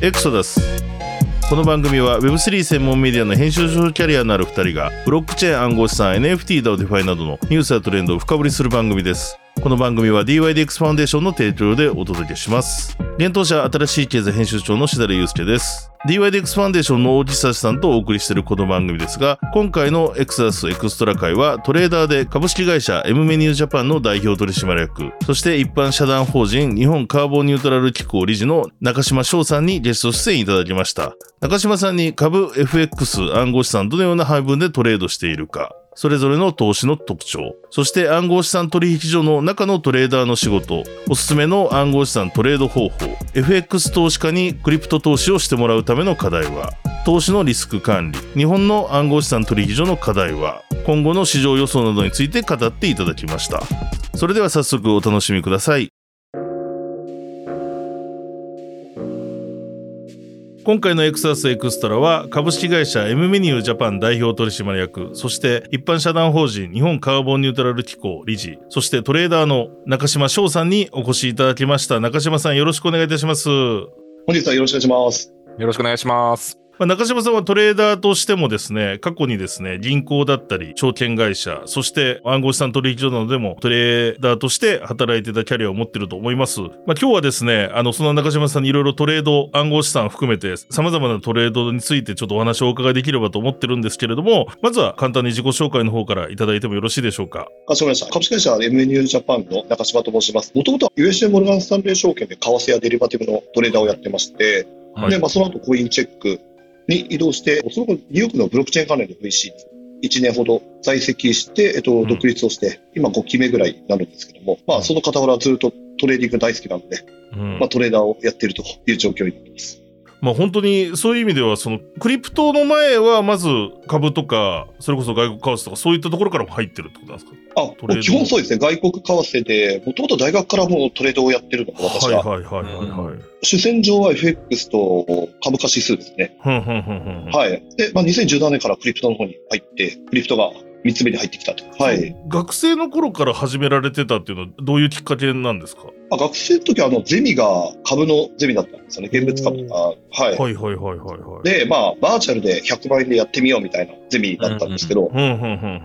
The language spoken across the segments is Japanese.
エクソダス。この番組は Web3 専門メディアの編集長キャリアのある2人がブロックチェーン暗号資産 NFT だデファイなどのニュースやトレンドを深掘りする番組です。この番組は DYDX ファンデーションの提供でお届けします。幻冬舎あたらしい経済編集長の設楽悠介です。DYDX ファンデーションの大木悠さんとお送りしているこの番組ですが今回のエクソダスエクストラ回はトレーダーで株式会社 M メニュージャパンの代表取締役そして一般社団法人日本カーボンニュートラル機構理事の中島翔さんにゲスト出演いただきました。中島さんに株 FX 暗号資産どのような配分でトレードしているかそれぞれの投資の特徴、そして暗号資産取引所の中のトレーダーの仕事、おすすめの暗号資産トレード方法、FX 投資家にクリプト投資をしてもらうための課題は、投資のリスク管理、日本の暗号資産取引所の課題は、今後の市場予想などについて語っていただきました。それでは早速お楽しみください。今回のエクサスエクストラは株式会社 M メニュージャパン代表取締役、そして一般社団法人日本カーボンニュートラル機構理事、そしてトレーダーの中島翔さんにお越しいただきました。中島さんよろしくお願いいたします。本日はよろしくお願いします。よろしくお願いします。まあ、中島さんはトレーダーとしてもですね、過去にですね、銀行だったり、証券会社、そして暗号資産取引所などでもトレーダーとして働いてたキャリアを持ってると思います。まあ、今日はですね、あの、その中島さんにいろいろトレード、暗号資産含めて様々なトレードについてちょっとお話をお伺いできればと思ってるんですけれども、まずは簡単に自己紹介の方からいただいてもよろしいでしょうか。かしこまりました。株式会社 MNU ジャパンの中島と申します。もともとは USA モルガンスタンレー証券で為替やデリバティブのトレーダーをやってまして、はい、で、まあ、その後コインチェック、に移動して、その後、ニューヨークのブロックチェーン関連の VC に1年ほど在籍して、えっと、独立をして、うん、今5期目ぐらいになるんですけども、まあ、その傍らずっとトレーディング大好きなので、うん、まあ、トレーダーをやっているという状況になります。まあ本当にそういう意味では、そのクリプトの前はまず株とか、それこそ外国為替とかそういったところからも入ってるってことなんですか？あ、基本そうですね。外国為替で、もともと大学からもうトレードをやってるのが私は。はいはいはいはい、はい、主戦場は FX と株価指数ですね。はい。で、まあ2017年からクリプトの方に入って、クリプトが3つ目に入ってきたと。はい。学生の頃から始められてたっていうのはどういうきっかけなんですか？あ学生の時はあのゼミが株のゼミだったんですよね。現物株とか。はい。はいはいはいはいはい。で、まあ、バーチャルで100万円でやってみようみたいなゼミだったんですけど、い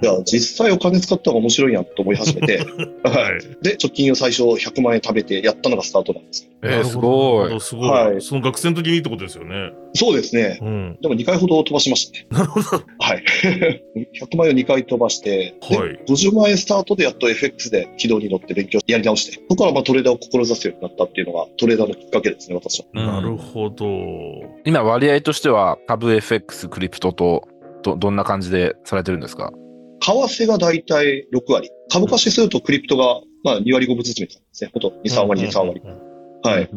や、実際お金使った方が面白いやと思い始めて、はい。で、貯金を最初100万円食べてやったのがスタートなんです。えー、すごい。すごい。はい。その学生の時にってことですよね。そうですね。うん。でも2回ほど飛ばしましたね。なるほど。はい。100万円を2回飛ばして、はい。50万円スタートでやっと FX で軌道に乗って勉強やり直して、そこからまあトレーダーを志すようになったっていうのがトレーダーのきっかけですね、私は。なるほど。今割合としては株 FX、クリプトとどどんな感じでされてるんですか？為替が大体6割。株価指数とクリプトがまあ2割5分ずつみたいですね。ほと2、3割、2、3割。はい。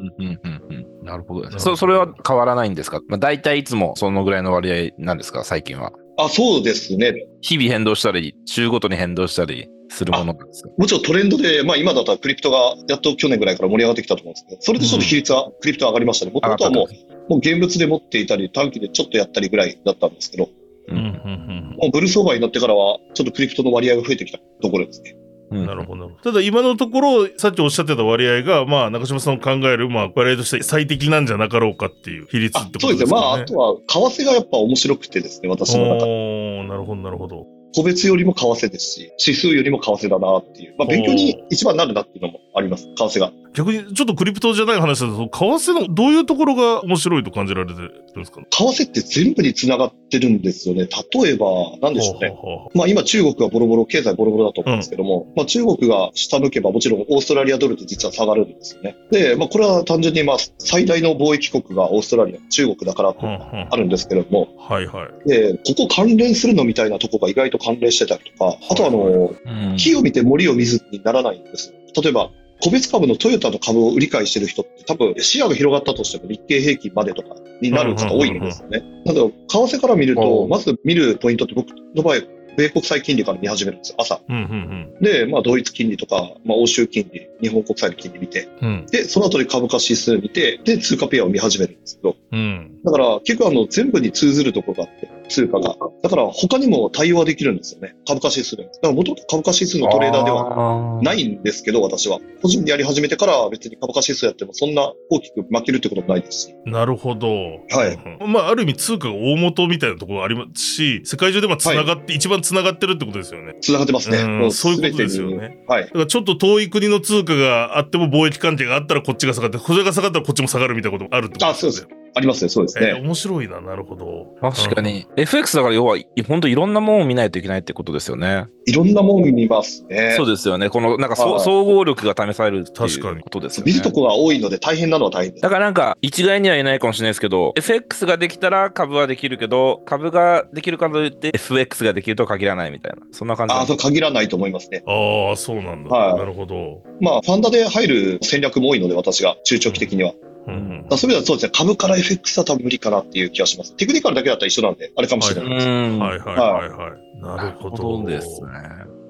なるほど、ね、そ。それは変わらないんですか、まあ、大体いつもそのぐらいの割合なんですか、最近は。あ、そうですね。日々変動したり、週ごとに変動したりするものなんですかもちろんトレンドで、まあ今だったらクリプトがやっと去年ぐらいから盛り上がってきたと思うんですけど、それでちょっと比率は、クリプト上がりましたね。もともとはもう、もう現物で持っていたり、短期でちょっとやったりぐらいだったんですけど、うんうんうん、もうブルー相場になってからは、ちょっとクリプトの割合が増えてきたところですね。なるほど。ただ今のところ、さっきおっしゃってた割合が、まあ、中島さんの考える、まあ、割合として最適なんじゃなかろうかっていう比率ってことですね。そうですね。まあ、あとは、為替がやっぱ面白くてですね、私の中で。なるほど、なるほど。個別よりも為替ですし、指数よりも為替だなっていう。まあ、勉強に一番なるなっていうのもあります、為替が。逆に、ちょっとクリプトじゃない話だと、為替のどういうところが面白いと感じられてるんですか、為替って全部に繋がってるんですよね。例えば、なんでしょうね。はあはあ、まあ今中国がボロボロ、経済ボロボロだと思うんですけども、うん、まあ中国が下向けばもちろんオーストラリアドルって実は下がるんですよね。で、まあこれは単純にまあ最大の貿易国がオーストラリア、中国だからってあるんですけれども、はあ、はいはい。で、ここ関連するのみたいなとこが意外と関連してたりとか、あとあの、うん、木を見て森を見ずにならないんです。例えば、個別株のトヨタの株を売り買いしてる人って多分視野が広がったとしても日経平均までとかになる方多いんですよね。なので、為替から見ると、まず見るポイントって僕の場合、米国債金利から見始めるんですよ、朝。うんうんうん、で、まあ、ドイツ金利とか、まあ、欧州金利、日本国債の金利見て、うん、で、その後に株価指数見て、で、通貨ペアを見始めるんですけど、うん、だから、結構あの、全部に通ずるところがあって、通貨が。だから他にも対応はできるんですよね。株価指数で。だから元々株価指数のトレーダーでははないんですけど、私は。個人でやり始めてから別に株価指数やってもそんな大きく負けるってこともないですし。なるほど。はいうんまあ、ある意味通貨が大元みたいなところありますし、世界中でまあ繋がって、一番繋がってるってことですよね。繋がってますね。うんもそういうことですよねはいだ。からちょっと遠い国の通貨があっても貿易関係があったらこっちが下がって、これが下がったらこっちも下がるみたいなこともあるってことあ、そうです。ありますね、そうですえーね。面白いな、なるほど。確かに。FX だから要は、本当いろんなものを見ないといけないってことですよね。いろんなもん見ますね。そうですよね。この、なんか総合力が試されるって確かにいうことですよね。見るとこが多いので大変なのは大変です。だからなんか、一概には言えないかもしれないですけど、FX ができたら株はできるけど、株ができるからといって FX ができるとは限らないみたいな。そんな感じなんあ、そう限らないと思いますね。ああ、そうなんだ。はいなるほど。まあ、ファンダで入る戦略も多いので、私が、中長期的には。うんうんそういう意味ではそうですね、株から FX は多分無理かなっていう気がします。テクニカルだけだったら一緒なんで、あれかもしれないです。うん。はいはいはいはい。なるほど。ですね。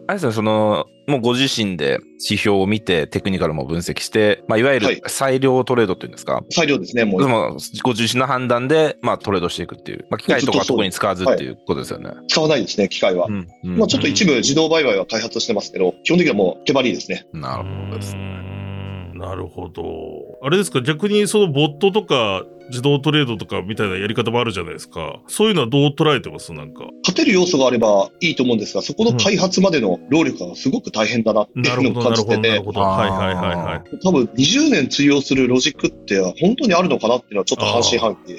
あれですね、その、もうご自身で指標を見て、テクニカルも分析して、まあ、いわゆはいる裁量トレードっていうんですか、裁量ですね、もう。でも、ご自身の判断で、まあ、トレードしていくっていう。まあ、機械とか特に使わずっていうことですよね。使わないですね、機械は。うんうんまあ、ちょっと一部自動売買は開発してますけど、基本的にはもう手張りですね。なるほどですね。んなるほど。あれですか、逆にそのボットとか自動トレードとかみたいなやり方もあるじゃないですか。そういうのはどう捉えてます？なんか。勝てる要素があればいいと思うんですが、そこの開発までの労力がすごく大変だなっていうのを感じててる、ほど。はいはいはいはい。多分20年通用するロジックって本当にあるのかなっていうのはちょっと半信半疑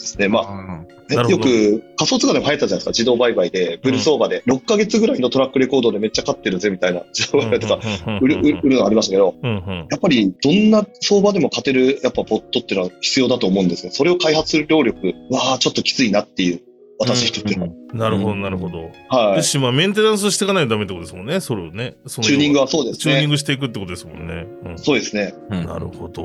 ですね。まあ、よく仮想通貨でも流行ったじゃないですか、自動売買で、ブル相場で6ヶ月ぐらいのトラックレコードでめっちゃ勝ってるぜみたいな自動売買とか、売る売るのがありましたけど、うんうんやっぱりどんな相場でも勝てるやっぱボットっていうのは必要だと思うんですが、それを開発する労力はちょっときついなっていう、私一人でも。なるほど、なるほど。はい。よし、まあメンテナンスしていかないとダメってことですもんね、それをね。チューニングはそうですね。チューニングしていくってことですもんね。うんそうですね。うんなるほど。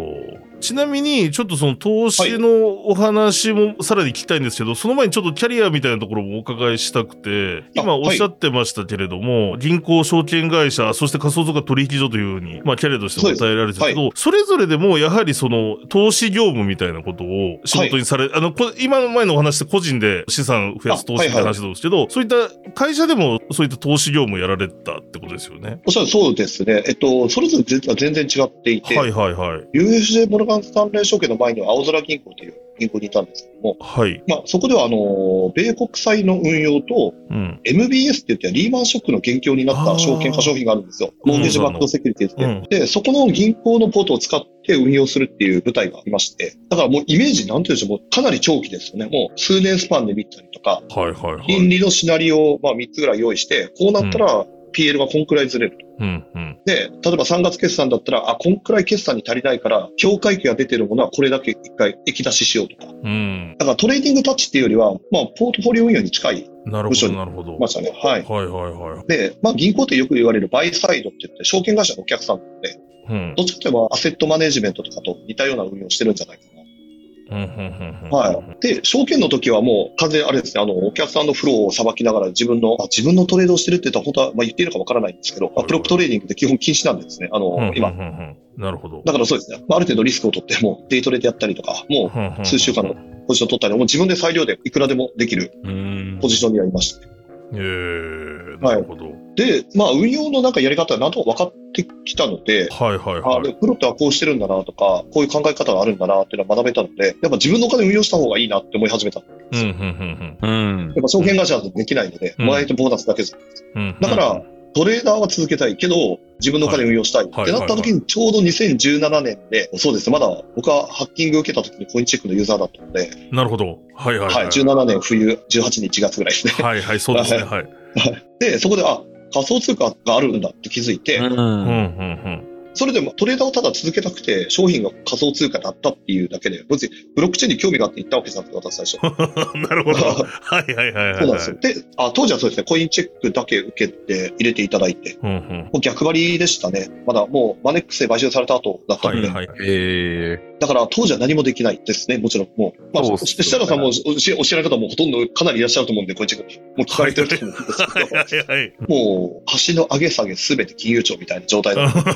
ちなみに、ちょっとその投資のお話もさらに聞きたいんですけど、その前にちょっとキャリアみたいなところもお伺いしたくて、今あおっしゃってましたけれども、銀行、証券会社、そして仮想通貨取引所というふうに、まあキャリアとして答えられてるけど、それぞれでもやはりその投資業務みたいなことを仕事にされ、あの、こ今の前のお話って個人で資産増やす投資って話なんですけど、そういった会社でもそういった投資業務をやられたってことですよね。おっしゃるそうですね。えっと、それぞれ実は全然違っていて、はいはいはい。UFJ モルガン・スタンレー証券の前には青空銀行という銀行にいたんですけども、はい。まあ、そこでは、あの、米国債の運用と、うん。MBS って言ってリーマンショックの元凶になった証券化商品があるんですよ。 Mortgage Backed Security って、うんで、そこの銀行のポートを使って運用するっていう部隊がありまして、だからもうイメージなんていうんでしょう、もうかなり長期ですよね。もう数年スパンで見たりとか、はいはいはい。金利のシナリオをまあ3つぐらい用意して、こうなったら PL がこんくらいずれると。うんうん。で、例えば3月決算だったら、あ、こんくらい決算に足りないから、今回益が出てるものはこれだけ一回益出ししようとか。うん。だからトレーディングタッチっていうよりは、まあ、ポートフォリオ運用に近いなるほど、なるほど。ましたね。はい。はいはいはい。で、まあ、銀行ってよく言われるバイサイドって言って、証券会社のお客さんなので、うん。どっちかといえばアセットマネジメントとかと似たような運用をしてるんじゃないかはい。で、証券の時はもう完全にあれですね、あの、お客さんのフローをさばきながら自分の、あ自分のトレードをしてるって言ったら本当は、まあ、言っていいのかわからないんですけど、まあプロップトレーディングって基本禁止なんですね。あの、今。なるほど。だからそうですね。まあ、ある程度リスクを取って、もうデイトレでやったりとか、もう数週間のポジション取ったり、もう自分で裁量でいくらでもできるうんポジションにはいましたね。えー、なるほど。で、まあ、運用のなんかやり方はなんとか分かってきたので、はいはいあではい。プロってはこうしてるんだなとか、こういう考え方があるんだなっていうのは学べたので、やっぱ自分のお金運用した方がいいなって思い始めた。やうんうんうんうん。っぱ証券会社だとできないので、うんもらえてボーナスだけです。うんうん。だから、トレーダーは続けたいけど、自分のお金運用したいってはいなった時にちょうど2017年で、そうですね、まだ僕はハッキング受けた時にコインチェックのユーザーだったので、なるほど。はいはいはい、17年冬、18日1月ぐらいですね。はいはい、そうですね。はい。で、そこで、あ、仮想通貨があるんだって気づいて、うんうんうん。それでもトレーダーをただ続けたくて、商品が仮想通貨だったっていうだけで、別にブロックチェーンに興味があって行ったわけじゃなくて、私最初。なるほど。はいはいはいはい。そうなんですよ。で、あ当時はそうですね、コインチェックだけ受けて入れていただいて、うんうん。もう逆張りでしたね。まだもうマネックスで買収された後だったので、はいはい。えだから当時は何もできないですね、もちろん。もう、まあ、設楽さんもお知られ方もほとんどかなりいらっしゃると思うんで、こっちもう聞かれてると思うんですけど、はいはいはい。もう、橋の上げ下げすべて金融庁みたいな状態なので、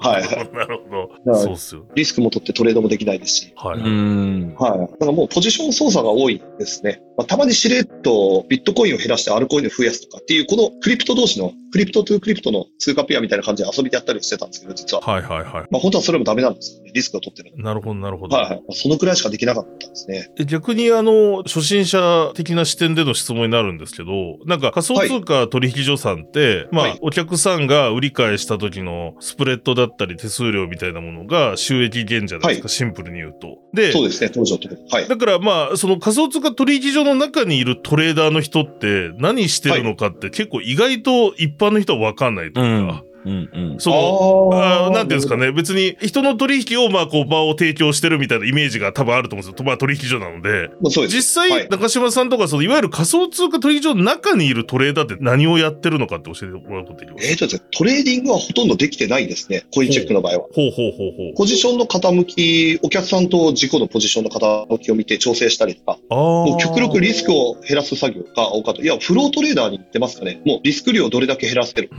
はい。なるほど。はいそうっすよ。リスクも取ってトレードもできないですし、はい。ん。はい。だからもうポジション操作が多いですね。まあ、たまにしれっとビットコインを減らしてアルコインを増やすとかっていう、このクリプト同士の、クリプトトゥクリプトの通貨ペアみたいな感じで遊びでやったりしてたんですけど、実は。はいはいはい。まあ本当はそれもダメなんですよね。リスクを取ってる。なるほどなるほど。はいはい。まあそのくらいしかできなかったんですね。え逆にあの、初心者的な視点での質問になるんですけど、なんか仮想通貨取引所さんって、まあ、はいお客さんが売り買いした時のスプレッドだったり手数料みたいなものが収益源じゃないですか、はシンプルに言うと。で、そうですね、当時のところ。はい。だからまあ、その仮想通貨取引所の中にいるトレーダーの人って何してるのかって結構意外と一般の人はわかんないというか、うんうん。その、あなんていうんですかね、別に人の取引をまあこう場を提供してるみたいなイメージが多分あると思うんですよ。まあ取引所なので。まあそうです。実際、はい中島さんとか、その、いわゆる仮想通貨取引所の中にいるトレーダーって何をやってるのかって教えてもらうことできますえーとですね、トレーディングはほとんどできてないですね。コインチェックの場合は。ほうほうほうほう。ポジションの傾き、お客さんと自己のポジションの傾きを見て調整したりとか、ああ。もう極力リスクを減らす作業が多かった。いや、フロートレーダーに似てますかね。もうリスク量をどれだけ減らせてる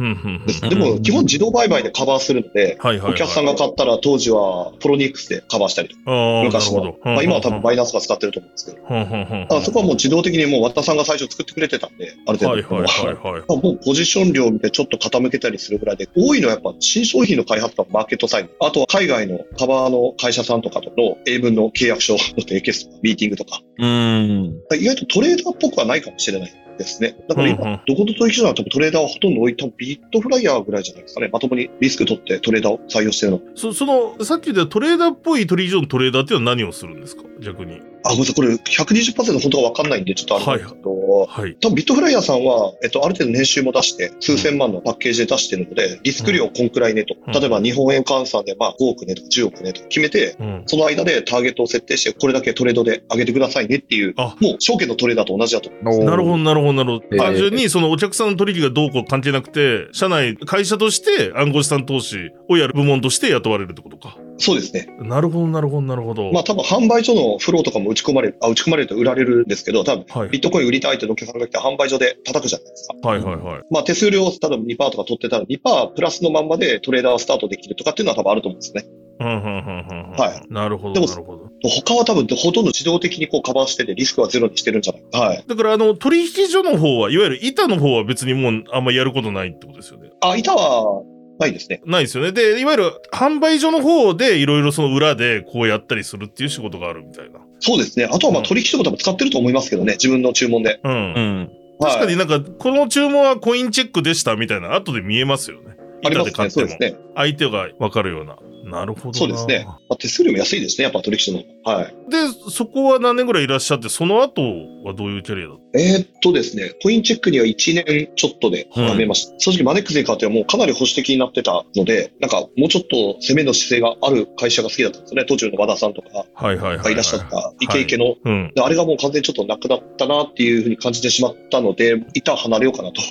です。でも、基本自動売買でカバーするので、はいはいはい。お客さんが買ったら当時は Poloniex でカバーしたりとか、昔はほど。。まあ今は多分バイナンスが使ってると思うんですけど、ふんふんふん。あそこはもう自動的にもう和田さんが最初作ってくれてたんで、ある程度。はいはいはいはい。まあもうポジション量を見てちょっと傾けたりするぐらいで、多いのはやっぱ新商品の開発とかマーケットサイド、あとは海外のカバーの会社さんとかとの英文の契約書の提携とか、ミーティングとか、うん。意外とトレーダーっぽくはないかもしれないですね。だから今、どこと取引所なら多分トレーダーはほとんど多い、多分ビットフライヤーぐらいじゃないですかね。まともにリスク取ってトレーダーを採用してるの。そ、その、さっき言ったトレーダーっぽい取引所のトレーダーっていうのは何をするんですか？逆に。あ、ごめんなさい。これ120%本当は分かんないんで、ちょっとあれですけど、はい。多分ビットフライヤーさんは、えっと、ある程度年収も出して、数千万のパッケージで出してるので、リスク量こんくらいねと。うん例えば日本円換算で、まあ5億ねとか10億ねとか決めて、うん。その間でターゲットを設定して、これだけトレードで上げてくださいねっていう、あもう証券のトレーダーと同じだと思います。なるほど、なるほど、なるほど。えー単純に、そのお客さんの取引がどうこう関係なくて、社内、会社として暗号資産投資をやる部門として雇われるってことか。そうですね。なるほど、なるほど、なるほど。まあ多分販売所のフローとかも打ち込まれる、あ、打ち込まれると売られるんですけど、多分はい。ビットコイン売りたいってのお客さんが来て販売所で叩くじゃないですか。はいはいはい。まあ手数料を例えば2%とか取ってたら2%プラスのまんまでトレーダーをスタートできるとかっていうのは多分あると思うんですね。うん、うん、うん、うん。はい。なるほど、でもなるほど。他は多分ほとんど自動的にこうカバーしててリスクはゼロにしてるんじゃないか。はい。だから、あの、取引所の方は、いわゆる板の方は別にもうあんまやることないってことですよね。あ、板はないですね。ないですよね。で、いわゆる販売所の方でいろいろその裏でこうやったりするっていう仕事があるみたいな。そうですね。あとはまあうん取引所も多分使ってると思いますけどね。自分の注文で。うん。うん。はい確かになんか、この注文はコインチェックでしたみたいな、後で見えますよね。板で買ってもね。相手がわかるような。なるほどな。そうですね。まあ、手数料も安いですね。やっぱ取引所の。はい。で、そこは何年ぐらいいらっしゃって、その後はどういうキャリアだっえーっとですね、コインチェックには1年ちょっとで辞めました。正直マネックスに変わってはもうかなり保守的になってたので、なんかもうちょっと攻めの姿勢がある会社が好きだったんですよね。途中の和田さんとかたはいはいはい、はい。がいらっしゃったイケイケの。うん。であれがもう完全にちょっとなくなったなっていうふうに感じてしまったので、一旦離れようかなと。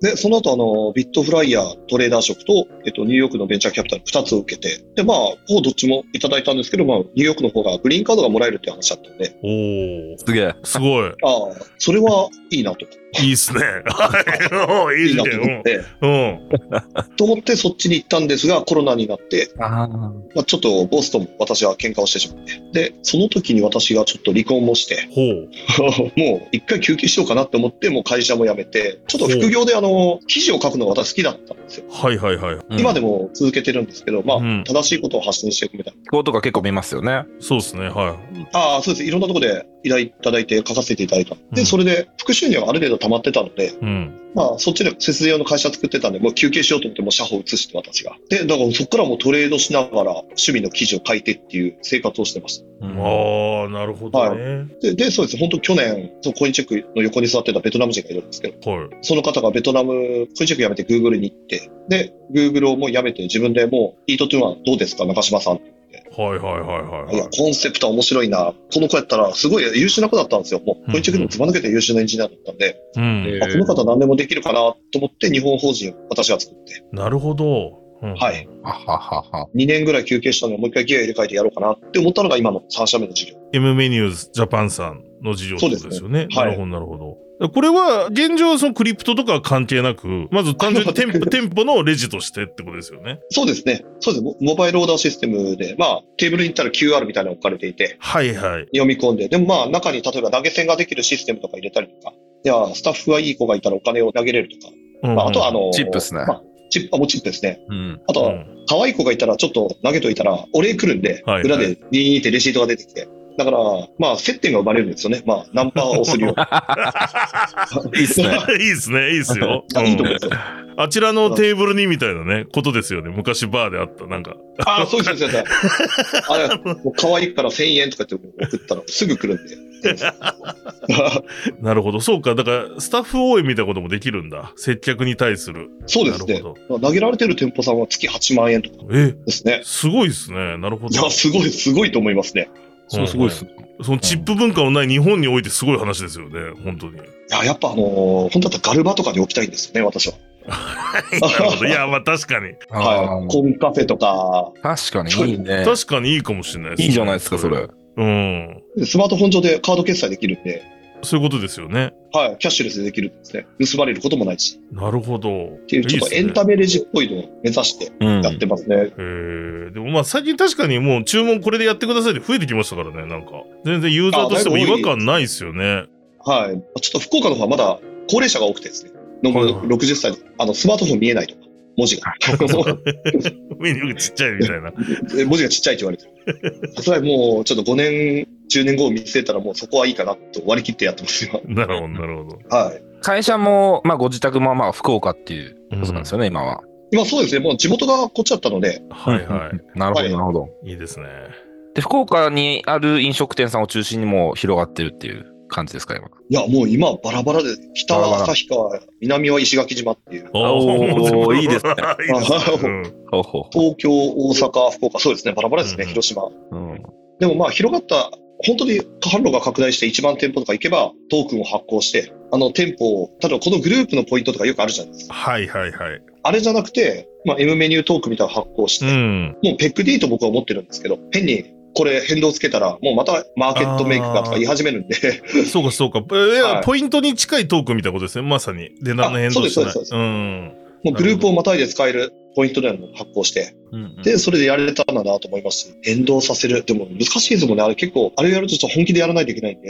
で、その後あの、ビットフライヤートレーダー職と、えっと、ニューヨークのベンチャーキャピタル2つを受けて、で、まあ、ほぼどっちもいただいたんですけど、まあ、ニューヨークの方がグリーンカードがもらえるっていう話だったんで、うん。おー。すげえ。すごい。ああ、それはいいなと。いいっすね。はい。いいいいなね。と思って、うん。と思ってそっちに行ったんですが、コロナになって、ああ。まあ、ちょっとボスとも私は喧嘩をしてしまって。で、その時に私がちょっと離婚もして、ほう。もう一回休憩しようかなって思って、もう会社も辞めて、ちょっと副業であの、記事を書くのが私好きだったんですよ。はいはいはい。今でも続けてるんですけど、まあ、うん正しいことを発信していくみたいな。気候とか結構見ますよね。そうですね。はああ、そうです。いろんなところで依頼いただいて書かせていただいた。で、うんそれで副収入がある程度溜まってたので、い。うん。まあ、そっちで節税用の会社作ってたんで、もう休憩しようと思って、もう社保移して私が。で、だからそこからもうトレードしながら趣味の記事を書いてっていう生活をしてました。うんああ、なるほどね。で、でそうです。本当去年、そのコインチェックの横に座ってたベトナム人がいるんですけど、はい。その方がベトナム、コインチェック辞めて Google に行って、で、Google をもう辞めて自分でもう、イートトゥーはどうですか、中島さん。はいはいはいはいいやはい。コンセプトは面白いな。この子やったら、すごい優秀な子だったんですよ。もう、コインチェックでもずば抜けて優秀なエンジニアだったんで、うん。この方何でもできるかなと思って、日本法人を私が作って。なるほど。うんはい。はははは。2年ぐらい休憩したので、もう一回ギア入れ替えてやろうかなって思ったのが今の3社目の事業。M メニューズジャパンさんの事業ってことですよね。そうですねはいなるほど、なるほど。これは、現状はそのクリプトとかは関係なく、まず単純に 店舗店舗のレジとしてってことですよね。そうですね。そうです。モモバイルオーダーシステムで、まあ、テーブルに行ったら QR みたいなの置かれていて、はいはい。読み込んで、でもまあ、中に例えば投げ銭ができるシステムとか入れたりとか、いや、スタッフがいい子がいたらお金を投げれるとか、うんまあ、あとはあの、チップっすねまあ、チップ、あ、もうチップですね。うん。あとは、うん可愛い子がいたらちょっと投げといたら、お礼来るんで、はいはい裏でニーってレシートが出てきて。だから、まあ、接点が生まれるんですよね。まあ、ナンパをするように。いいっすね。いいですね、いいですよ。あいいと思うんですよ。あちらのテーブルにみたいなね、ことですよね。昔バーであった、なんか。ああ、そうです、そうです。あれ、もう可愛いから1000円とかって送ったらすぐ来るんで。なるほど。そうか。だから、スタッフ応援みたいなこともできるんだ。接客に対する。そうですね。投げられてる店舗さんは月8万円とかえ、ですね。すごいですね。なるほど。いや、すごい、すごいと思いますね。そう、すごいっす。そのチップ文化のない日本においてすごい話ですよね。本当に。いや、やっぱあのー本当だったらガルバとかで置きたいんですよね、私は。なるほど。いや、まあ確かに。はい。コンカフェとか、確かにいいね。確かにいいかもしれないいいじゃないですか、それ。。うん。スマートフォン上でカード決済できるんで、そういうことですよね。はい、キャッシュレスでできるんですね。盗まれることもないし。なるほど。っていう、ちょっとエンタメレジっぽいのを目指してうん。やってますね。えー、でもまあ最近確かにもう注文これでやってくださいって増えてきましたからね、なんか。全然ユーザーとしても違和感ないですよね。はい。ちょっと福岡の方はまだ高齢者が多くてですね。のはいはい60歳で、あの、スマートフォン見えないとか、文字が。メニューがちっちゃいみたいな。文字がちっちゃいって言われてる。さすがにもう、ちょっと5年、10年後を見据えたらもうそこはいいかなと割り切ってやってますよ。なるほど、なるほど。はい。会社も、まあ、ご自宅も、まあ、福岡っていうことなんですよね、今は。今そうですね、もう地元がこっちだったので、はいはうん。なるほど、はいなるほど。い。いいですね。で、福岡にある飲食店さんを中心にもう広がってるっていう感じですか、今。いや、もう今バラバラで、北は旭川、南は石垣島っていう、おーいいですね東京、大阪、福岡、そうですね、バラバラですね、うん広島。う。うん。でもまあ広がった、本当に販路が拡大して1万店舗とか行けば、トークンを発行して、あの店舗を、例えばこのグループのポイントとかよくあるじゃないですか。はいはいはい。あれじゃなくて、まあ M メニュートークみたいなのを発行して、うん。もうペック D と僕は思ってるんですけど、変にこれ変動つけたら、もうまたマーケットメイクがとか言い始めるんで、そうかそうか。えはいポイントに近いトークみたいなことですね。まさに。で、何の変動しない。あそうですそうですうん。もうグループをまたいで使えるポイントでの発行して、うんで、それでやれたんだなと思いますし、変動させる。でも難しいですもんね。あれ結構、あれやるとちょっと本気でやらないといけないんで、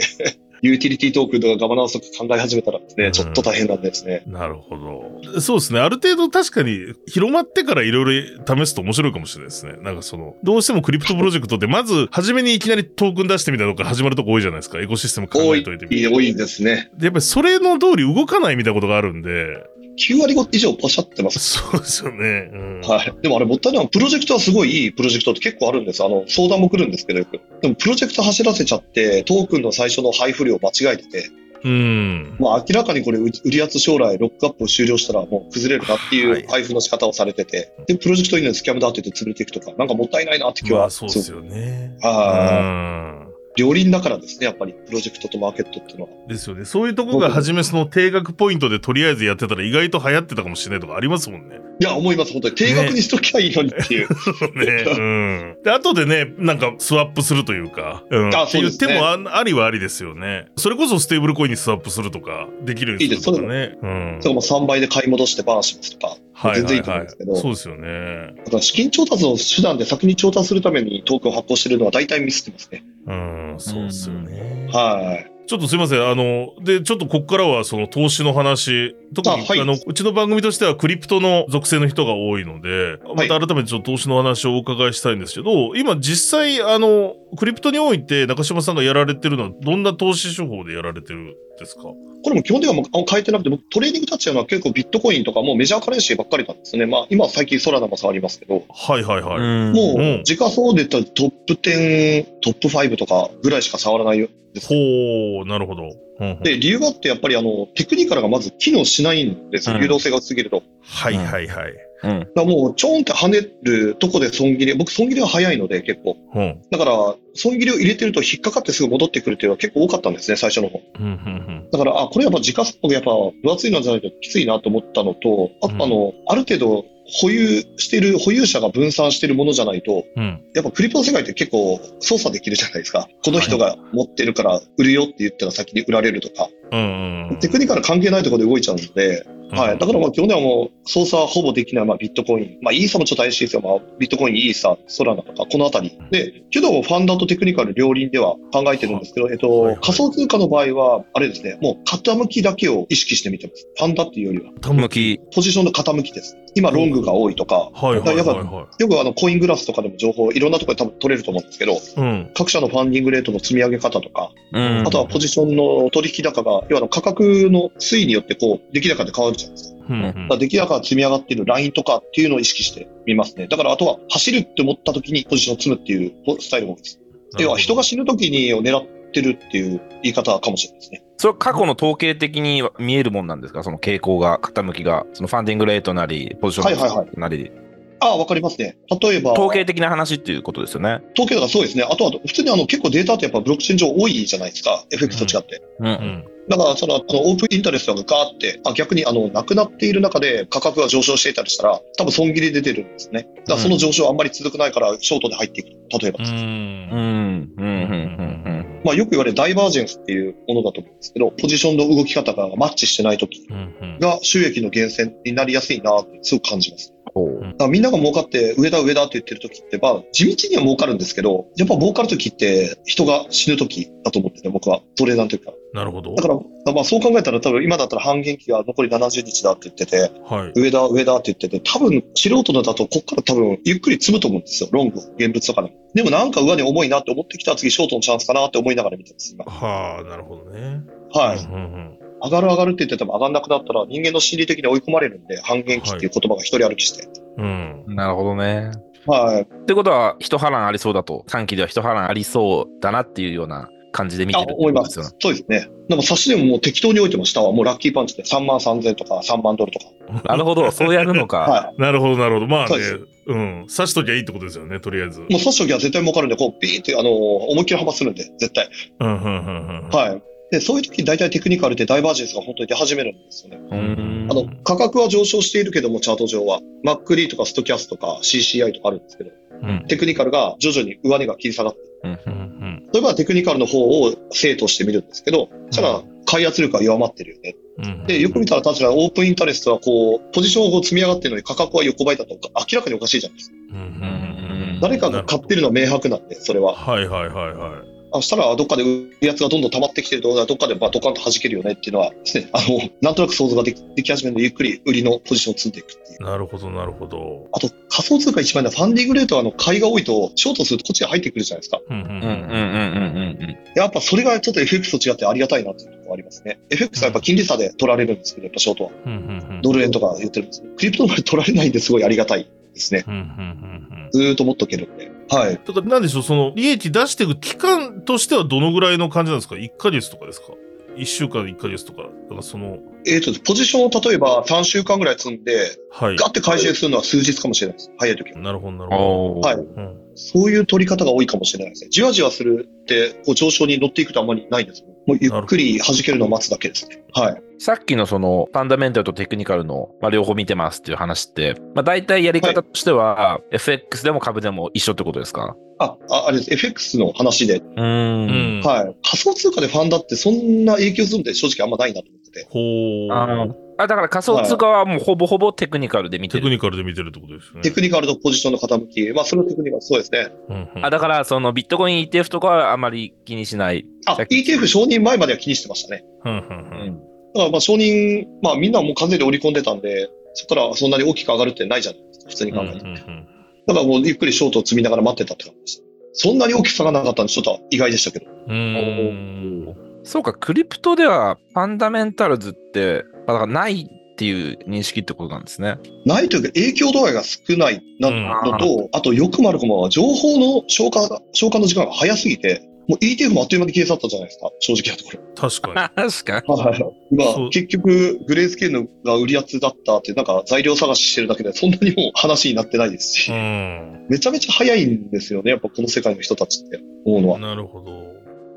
ユーティリティトークンとかガバナンスとか考え始めたらですね、うんちょっと大変なんですね。なるほど。そうですね。ある程度確かに広まってからいろいろ試すと面白いかもしれないですね。なんかその、どうしてもクリプトプロジェクトってまず初めにいきなりトークン出してみたいなとこから始まるとこ多いじゃないですか。エコシステム考えといてみたいな。多いですね。でやっぱりそれの通り動かないみたいなことがあるんで、9割以上ポシャってます。そうですよね。うん。はい。でもあれもったいないプロジェクトはすごいいいプロジェクトって結構あるんです。あの、相談も来るんですけどよく。でもプロジェクト走らせちゃって、トークンの最初の配布量間違えてて、うん。もう明らかにこれ売売り圧将来ロックアップを終了したらもう崩れるなっていはいう配布の仕方をされてて、で、プロジェクトにスキャムだって言って潰れていくとか、なんかもったいないなって気は、まあそうですよね。はうん。両輪だからですね、やっぱりプロジェクトとマーケットっていうのは。ですよね。そういうとこが初めその定額ポイントでとりあえずやってたら意外と流行ってたかもしれないとかありますもんね。いや、思います、本当に。定額にしときゃいいのにっていう。ね。うん。で、後でね、なんかスワップするというか、うん。あそうですね手もあありはありですよね。それこそステーブルコインにスワップするとか、できるようにするとかね。うん。それも3倍で買い戻してバーンしますとか。はい全然いいとはいはい思うんですけど。そうですよね。だから資金調達の手段で先に調達するためにトークンを発行してるのは大体ミスってますね。うん、そうですよね。はい。ちょっとすいません。あの、で、ちょっとここからはその投資の話、特にあ、あはいの、うちの番組としてはクリプトの属性の人が多いので、まはいた改めてちょっと投資の話をお伺いしたいんですけど、今実際、あの、クリプトにおいて中島さんがやられてるのは、どんな投資手法でやられてるんですか？これも基本的にはもうあ変えてなくて、僕トレーニング立ち会うのは結構ビットコインとかもうメジャーカレンシーばっかりなんですね。まあ今は最近ソラナも触りますけど、はいはいはい。うんもう時価総で言ったらトップ10、トップ5とかぐらいしか触らないよ。ですほう、なるほど。うんうんで、理由があってやっぱりあの、テクニカルがまず機能しないんですよ。うん流動性が薄すぎると。はいはいはい。うん。だもうちょんって跳ねるとこで損切り、僕損切りは早いので結構。うん。だから、損切りを入れてると引っかかってすぐ戻ってくるっていうのは結構多かったんですね、最初の方。うんうんだから、あ、これやっぱ時価総がやっぱ分厚いのじゃないときついなと思ったのと、あとあの、ある程度、保有してる、保有者が分散してるものじゃないと、うん。やっぱクリプトの世界って結構操作できるじゃないですか。この人が持ってるから売るよって言ったら先に売られるとか、うんうん。テクニカル関係ないところで動いちゃうので、はい。だからまあ基本ではもう操作ほぼできないまあビットコイン。まあイーサもちょっと怪しいですよ。まあビットコイン、イーサ、ソラナとか、このあたり。で、けどファンダとテクニカル両輪では考えてるんですけど、えっと、はいはい仮想通貨の場合は、あれですね、もう傾きだけを意識して見てます。ファンダっていうよりは、た向き。ポジションの傾きです。今ロングが多いとか、はいよくあのコイングラスとかでも情報いろんなところで多分取れると思うんですけど、い。うん。各社のファンディングレートの積み上げ方とか、うん。あとはポジションの取引高が、要はあの価格の推移によってこう、出来高で変わるじゃないですか。うんだから出来高が積み上がっているラインとかっていうのを意識してみますね。だからあとは走るって思った時にポジションを積むっていうスタイルも多いです。要は人が死ぬ時にを狙ってるっていう言い方かもしれないですね。それは過去の統計的に見えるもんなんですか？その傾向が、傾きが。そのファンディングレートなり、ポジションはいはいはいなり。ああ、わかりますね。例えば、統計的な話っていうことですよね。統計とかそうですね。あとは普通にあの結構データってやっぱブロックチェーン上多いじゃないですか。FX と違って。う。うんん。だから、その、オープンインタレストがガーって、あ、逆にあの、なくなっている中で価格が上昇していたりしたら、多分損切りで出てるんですね。だからその上昇あんまり続くないから、ショートで入っていく。例えばう。うん。うん。うん。うん。まあよく言われるダイバージェンスっていうものだと思うんですけど、ポジションの動き方がマッチしてない時。が収益の源泉になりやすいなってすごく感じます。ほうだからみんなが儲かって上だ上だって言ってる時って、まあ地道には儲かるんですけど、やっぱ儲かる時って人が死ぬ時だと思ってて、僕はトレーダーというか。なるほどだ。から、まあそう考えたら多分今だったら半減期が残り70日だって言ってて、はい。上だ上だって言ってて、多分素人のだとこっから多分ゆっくり積むと思うんですよ。ロング、現物とかでも。でもなんか上に重いなって思ってきたら次ショートのチャンスかなって思いながら見てます、今。はあ、なるほどね。はい。うんうん上がる上がるって言ってても上がんなくなったら人間の心理的に追い込まれるんで、半減期っていう言葉が一人歩きして。うん。うん。なるほどね。はい。ってことは、一波乱ありそうだと、短期では一波乱ありそうだなっていうような感じで見てあ、る思いますすよね。。そうですね。でも差しでももう適当に置いてましたわ。もうラッキーパンチで3万3000とか3万ドルとか。なるほど、そうやるのか。はなるほど、なるほど。まあねそうん。刺しときゃいいってことですよね、とりあえず。い。もう差し時は絶対儲かるんで、こうビーってあの、思いっきり幅するんで、絶対。うん、うん、うん、うん。はい。で、そういう時に大体テクニカルでダイバージェンスが本当に出始めるんですよね。あの、価格は上昇しているけども、チャート上は。MacD とかストキャスとか CCI とかあるんですけど、うん。テクニカルが徐々に上値が切り下がって、うんうテクニカルの方を正として見るんですけど、そしたら買い圧力が弱まってるよね。うん。で、よく見たら確かにオープンインタレストはこう、ポジションを積み上がってるのに価格は横ばいだと明らかにおかしいじゃないですか。誰かが買ってるのは明白なんで、それは。はい、はい、はい、はい。あしたらどっかで売るやつがどんどん溜まってきてると、どっかでまあドカンと弾けるよねっていうのはですね、あの、なんとなく想像ができでき始めるので、ゆっくり売りのポジションを積んでいくっていう。なるほど、なるほど。あと、仮想通貨一番いいのはファンディングレートはあの、買いが多いと、ショートするとこっちが入ってくるじゃないですか。うん、うん、うんうんうんうんうんやっぱそれがちょっと FX と違ってありがたいなっていうところありますね。FX はやっぱ金利差で取られるんですけど、やっぱショートは。うん、うん。ドル円とか言ってるんですけど、クリプトの場合取られないんですごいありがたいですね。うん、うん、うん。ずーっと持っとけるんで。はい。だから、なんでしょう、その、利益出していく期間としてはどのぐらいの感じなんですか ?1 ヶ月とかですか ?1 週間1ヶ月とか。だからその、えっ、と、ポジションを例えば3週間ぐらい積んで、はい。ガッて回収するのは数日かもしれないです。早い時は。なるほど、なるうん。ほおーはいど。うん。そういう取り方が多いかもしれないですね。じわじわするって、こう上昇に乗っていくとあんまりないんですよ。もうゆっくり弾けるのを待つだけですね。はい。さっきのそのファンダメンタルとテクニカルの、まあ、両方見てますっていう話って、まあ、大体やり方としては、FX でも株でも一緒ってことですか？あ、ああれです。FX の話で。うーん。うん。はい。仮想通貨でファンダってそんな影響するんで正直あんまないなと思ってて。ほあう。あだから仮想通貨はもうほぼほぼテクニカルで見てる。テクニカルで見てるってことですね。テクニカルとポジションの傾き。まあ、それはテクニカル、そうですね。うんうんあだからそのビットコイン ETF とかはあまり気にしない。あ、ETF 承認前までは気にしてましたね。うんうんううんん。だからまあ承認、まあみんなはもう完全に織り込んでたんで、そこからそんなに大きく上がるってないじゃないですか、普通に考えて。うんうんだからもうゆっくりショートを積みながら待ってたって感じです。そんなに大きく下がらなかったんで、ちょっと意外でしたけど。うんうんそうか、クリプトではファンダメンタルズって、あだからないっていう認識ってことなんですね。ないというか影響度合いが少ないなのと、あとよくも悪くも情報の消化が、消化の時間が早すぎて、もう ETF もあっという間に消え去ったじゃないですか、正直なところ。確か確かに。はいはい。そう今、結局、グレースケールが売りやつだったって、なんか材料探ししてるだけで、そんなにもう話になってないですし、に。うん。めちゃめちゃ早いんですよね、やっぱこの世界の人たちって思うのは。なるほど。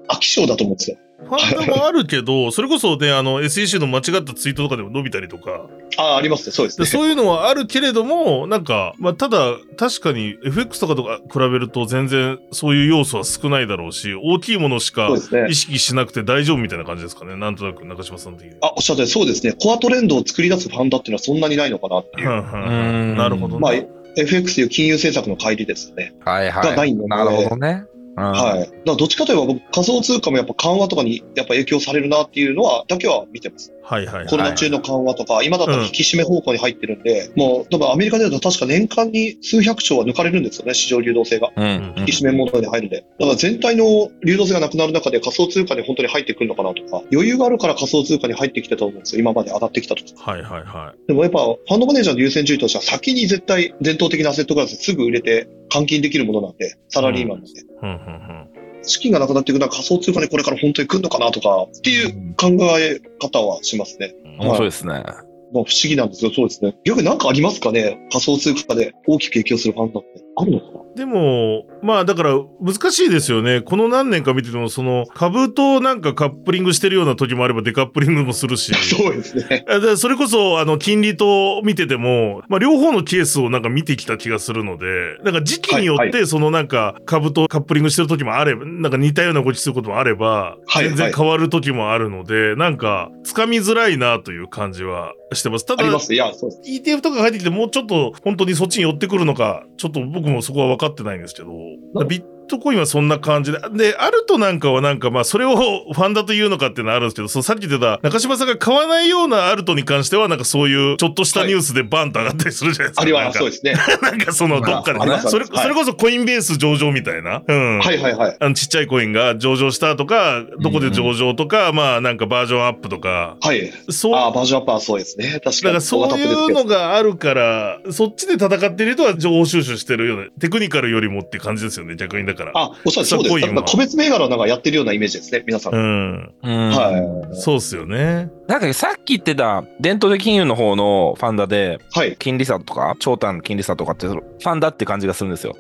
飽き性だと思うんですよ。ファンダもあるけど、それこそね、あの、SEC の間違ったツイートとかでも伸びたりとか、あ、ありますね。そうですね。でそういうのはあるけれども、なんか、まあ、ただ、確かに FX とかとか比べると全然そういう要素は少ないだろうし、大きいものしか意。識しなくて大丈夫みたいな感じですかね。なんとなく中島さん的に。あ、おっしゃってそうですね。コアトレンドを作り出すファンダっていうのはそんなにないのかなっていう。なるほどね。まあ、FX という金融政策の乖離ですね。はいは。がないいのでなるほどね。はい。どっちかといえば僕仮想通貨もやっぱ緩和とかにやっぱ影響されるなっていうのは、だけは見てます。はいはいはい。コロナ中の緩和とか、今だったら引き締め方向に入ってるんで、もう、多分アメリカでだと確か年間に数百兆は抜かれるんですよね、市場流動性が。うん。引き締めモードに入るんで。だから全体の流動性がなくなる中で仮想通貨に本当に入ってくるのかなとか、余裕があるから仮想通貨に入ってきてたと思うんですよ。今まで上がってきたとか。はいはいはでもやっぱファンドマネージャーの優先順位としては先に絶対伝統的なアセットクラスすぐ売れて換金できるものなんで、サラリーマンなんで。い。うんうんうん資金がなくなっていくのは仮想通貨にこれから本当に来るのかなとかっていう考え方はしますね。面白いですね。まあ不思議なんですけど、そうですね。逆になんかありますかね？仮想通貨で大きく影響するファンドって。あるのかな？でも、まあだから難しいですよね。この何年か見てても、その株となんかカップリングしてるような時もあればデカップリングもするし。そうですね。それこそ、あの、金利と見てても、まあ、両方のケースをなんか見てきた気がするので、なんか時期によはいって、そのなんか株とカップリングしてる時もあれば、なんか似たような動きすることもあれば、はい全然変わる時もあるので、なんか、つかみづらいなという感じはしてます。ただ。ETF とか入ってきてもうちょっと本当にそっちに寄ってくるのか、ちょっと僕もそこは分かってないんですけど、なビットコインはそんな感じで、で、アルトなんかはなんかまあそれを ファンだというのかっていうのはあるんですけど、そのさっき言ってた中島さんが買わないようなアルトに関してはなんかそういうちょっとしたニュースでバンと上がったりするじゃないですか。は、なんかそうですね。なんかそのどっかでそれ、はいそれこそコインベース上場みたいな。うん。はいはいはい。あのちっちゃいコインが上場したとか、どこで上場とか、まあなんかバージョンアップとか、はい。そうああ、バージョンアップはそうですね。確かに。だからそういうのがあるから、そっちで戦ってる人は情報収集してるような、テクニカルよりもっていう感じですよね、逆にだから。あ、おっしゃるそうです。コインはなんか個別銘柄なんかやってるようなイメージですね、皆さん。うん。うん。はい。そうっすよね。なんかさっき言ってた伝統的金融の方のファンダで、はい。金利差とか、長短金利差とかって、ファンダって感じがするんですよ。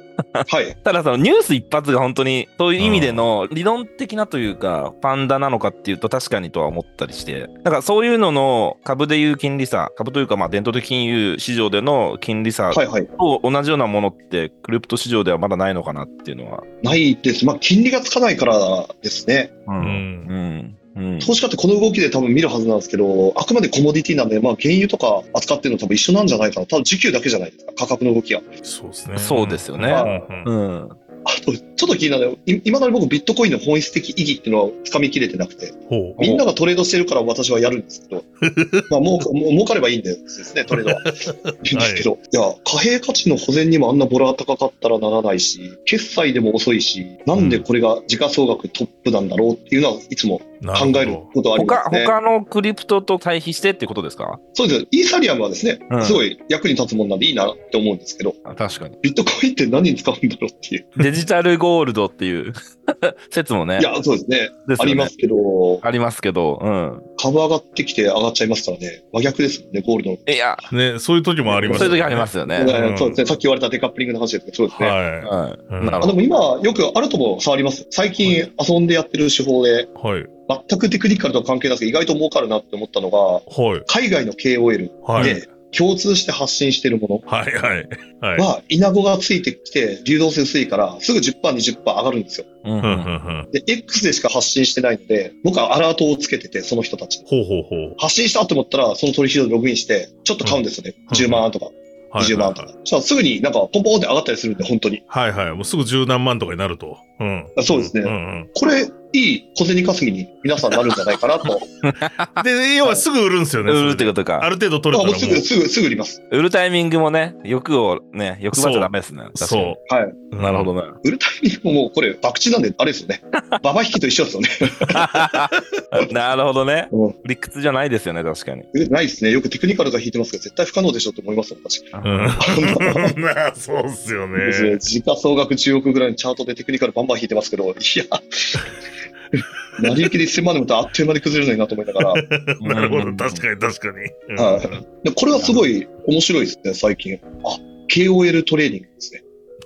はい。ただそのニュース一発が本当にそういう意味での理論的なというか、ファンダなのかっていうと確かにとは思ったりして、だからそういうのの株でいう金利差、株というかまあ伝統的金融市場での金利差。と同じようなものってクリプト市場ではまだないのかなっていうのは。ないです。まあ、金利がつかないからですね。う。うんん。うん。うん。投資家ってこの動きで多分見るはずなんですけど、あくまでコモディティなんで、まあ、原油とか扱ってるの多分一緒なんじゃないかな。多分時給だけじゃないですか、価格の動きが。そうですね。そうですよねうんうんうん。あと、ちょっと気になるのは、い今まで僕ビットコインの本質的意義っていうのは掴みきれてなくて。みんながトレードしてるから私はやるんですけど、まあ、もう、もう儲かればいいんですね、トレードは。いいんですけど、い、や、貨幣価値の保全にもあんなボラ高かったらならないし、決済でも遅いし、なんでこれが時価総額トップなんだろうっていうのはいつもな考える。ことはありま他、すね。他のクリプトと対比してってことですか？そうです。イーサリアムはですね、うんすごい役に立つもんなんでいいなって思うんですけど、あ確かに。ビットコインって何に使うんだろうっていう。デジタルゴールドっていう 説もね。いや、そうですね。ですよねありますけど、ありますけど、うん。株上がってきて上がっちゃいますからね。真逆ですもんね、ゴールドの。いや、ね、そういう時もありますそういう時ありますよね。うんそうですね。さっき言われたデカップリングの話ですけど、そうですね。ははい。うんあ。でも今、よくあるとも触ります。最近遊んでやってる手法で、い。はい。全くテクニカルとは関係なくて意外と儲かるなって思ったのが、はい。海外の KOL はい。で共通して発信してるもはい。はい。はい。のは、イナゴがついてきて、流動性薄いから、すぐ10%、20%上がるんですよ。うんうんうんうんで、X でしか発信してないので、僕はアラートをつけてて、その人たちに。ほうほうほう。発信したと思ったら、その取引所でログインして、ちょっと買うんですよね。うん10万とか、はい20万とか。そしたらすぐになんかポンポンって上がったりするんで、本当に。はいはい。もうすぐ十何万とかになると。うん。そうですねうんうん。これ、いい小銭稼ぎに皆さんなるんじゃないかなと。で、要はすぐ売るんですよね。売るってとことか。ある程度取れたらもう。あもうすぐ、すぐ、すぐ売ります。売るタイミングもね、欲をね、欲張っちゃダメですね。確かにそう。はい。うんなるほどね。売るタイミングももうこれ、博打なんで、あれですよね。ババ引きと一緒ですよね。なるほどねうん。理屈じゃないですよね、確かに。ないですね。よくテクニカルが引いてますけど、絶対不可能でしょって思いますよ、私。うん。な あそうっすよね。ね。時価総額10億ぐらいのチャートでテクニカルバンバン引いてますけど、いや、成り行きで1000万でもあっという間に崩れるのになと思いながら。なるほど。確かに確かに。うんはいでこれはすごい面白いですね、最近。あ、KOL トレーニングですね。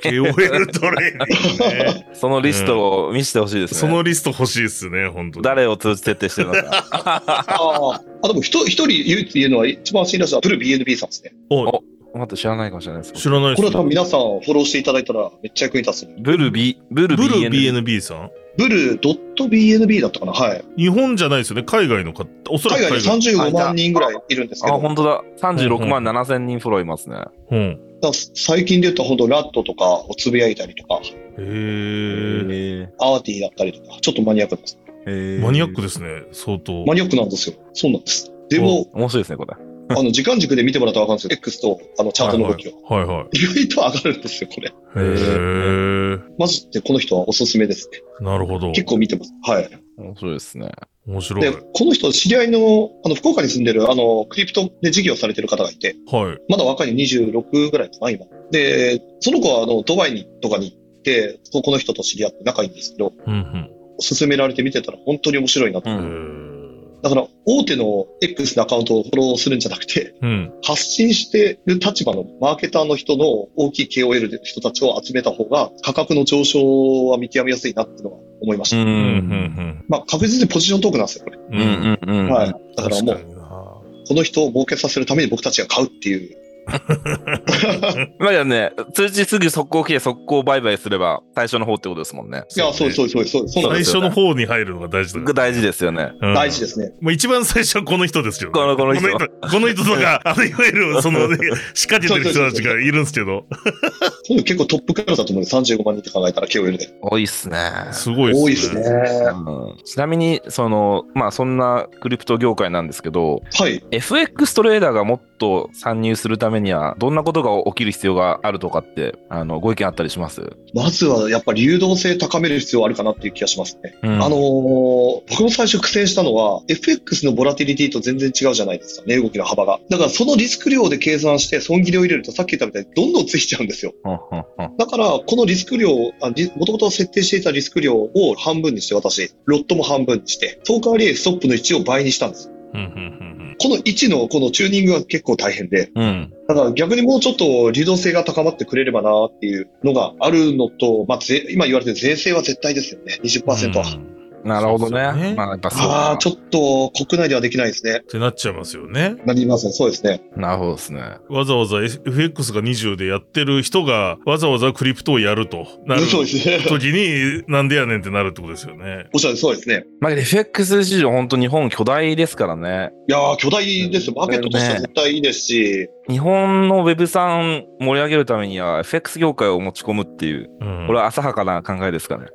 KOL トレーニングね。そのリストを見せてほしいですね。そのリスト欲しいですね、本当に。誰を通じて徹底してるのか？ああ、あ、でも一人、一人唯一言えるのは一番信頼したブル BNB さんですね。おお待って、知らないかもしれないです。知らないこれですは多分皆さんフォローしていただいたらめっちゃ役に立つ。ブルビ、ブルブル BN。BNB さん？ブル .BNB だったかな？はい。日本じゃないですよね。海外の方。おそらく海外で海外。35万人ぐらいいるんですけあ、ど、本当だ。36万7千人フォローいますね。うん。最近で言うと本当ラットとかをつぶやいたりとか、へー。へアーティーだったりとか、ちょっとマニアックです。えマニアックですね、相当。マニアックなんですよ。そうなんです。でも、面白いですね、これ。あの、時間軸で見てもらったらわかるんですよ。X とあのチャートの動きを。はいはい。意外と上がるんですよ、これ。へー。マジでこの人はおすすめですね。なるほど。結構見てます。はい。面白いですね。面白い。で、この人、知り合いの、あの、福岡に住んでる、あの、クリプトで事業されてる方がいて、はい。まだ若い26ぐらいかな、今。で、その子は、あの、ドバイにとかに行って、ここの人と知り合って仲いいんですけど、うん勧められて見てたら本当に面白いなと。ううん。だから、大手の X のアカウントをフォローするんじゃなくて、ーうん。発信してる立場のマーケターの人の大きい KOL の人たちを集めた方が、価格の上昇は見極めやすいなっていうのは思いました。うん。うん。うん。まあ、確実にポジショントークなんですよ、これ。うん。うん。うん。はい。だからもう、この人を儲けさせるために僕たちが買うっていう。まあね、通知すぐ速攻来て速攻売買すれば最初の方ってことですもんね。いや、そうです、そうです、そうです。そうそうですよ。初の方に入るのが大事だから。大事ですよね。うん大事ですね。もう一番最初はこの人ですよ、ね。このこの人この人とか、あの、いわゆる、その、ね、仕掛けてる人たちがいるんですけど、結構トップクラスだと思うんで、35万人って考えたら KOL で。多いっすね。すごい多いでね。ですすね。うんちなみに、その、まあそんなクリプト業界なんですけど、はい。FX トレーダーがもっと参入するためには、どんなことが起きる必要があるとかって、あの、ご意見あったりします？まずはやっぱり流動性高める必要あるかなっていう気がしますね。うんあのー僕も最初苦戦したのは、FX のボラティリティと全然違うじゃないですかね、動きの幅が。だからそのリスク量で計算して損切りを入れるとさっき言ったみたいにどんどんついちゃうんですよ。だから、このリスク量、もともと設定していたリスク量を半分にして私、ロットも半分にして、その代わりストップの位置を倍にしたんです。この位置のこのチューニングが結構大変で、うん。だから逆にもうちょっと流動性が高まってくれればなっていうのがあるのと、まあ、ぜ今言われてる税制は絶対ですよね、20%は。うんなるほどねね。まあやっぱそうああ、かちょっと国内ではできないですね。ってなっちゃいますよね。なりますね、そうですね。なるほどですね。わざわざ FX が20でやってる人が、わざわざクリプトをやるとなるそうですね。時に、なんでやねんってなるってことですよね。おっしゃるそうですね。まあ FX 市場本当日本巨大ですからね。いやー、巨大です。マーケットとしては絶対いいですし、日本の Web さん盛り上げるためには FX 業界を持ち込むっていう、うん。これは浅はかな考えですかね。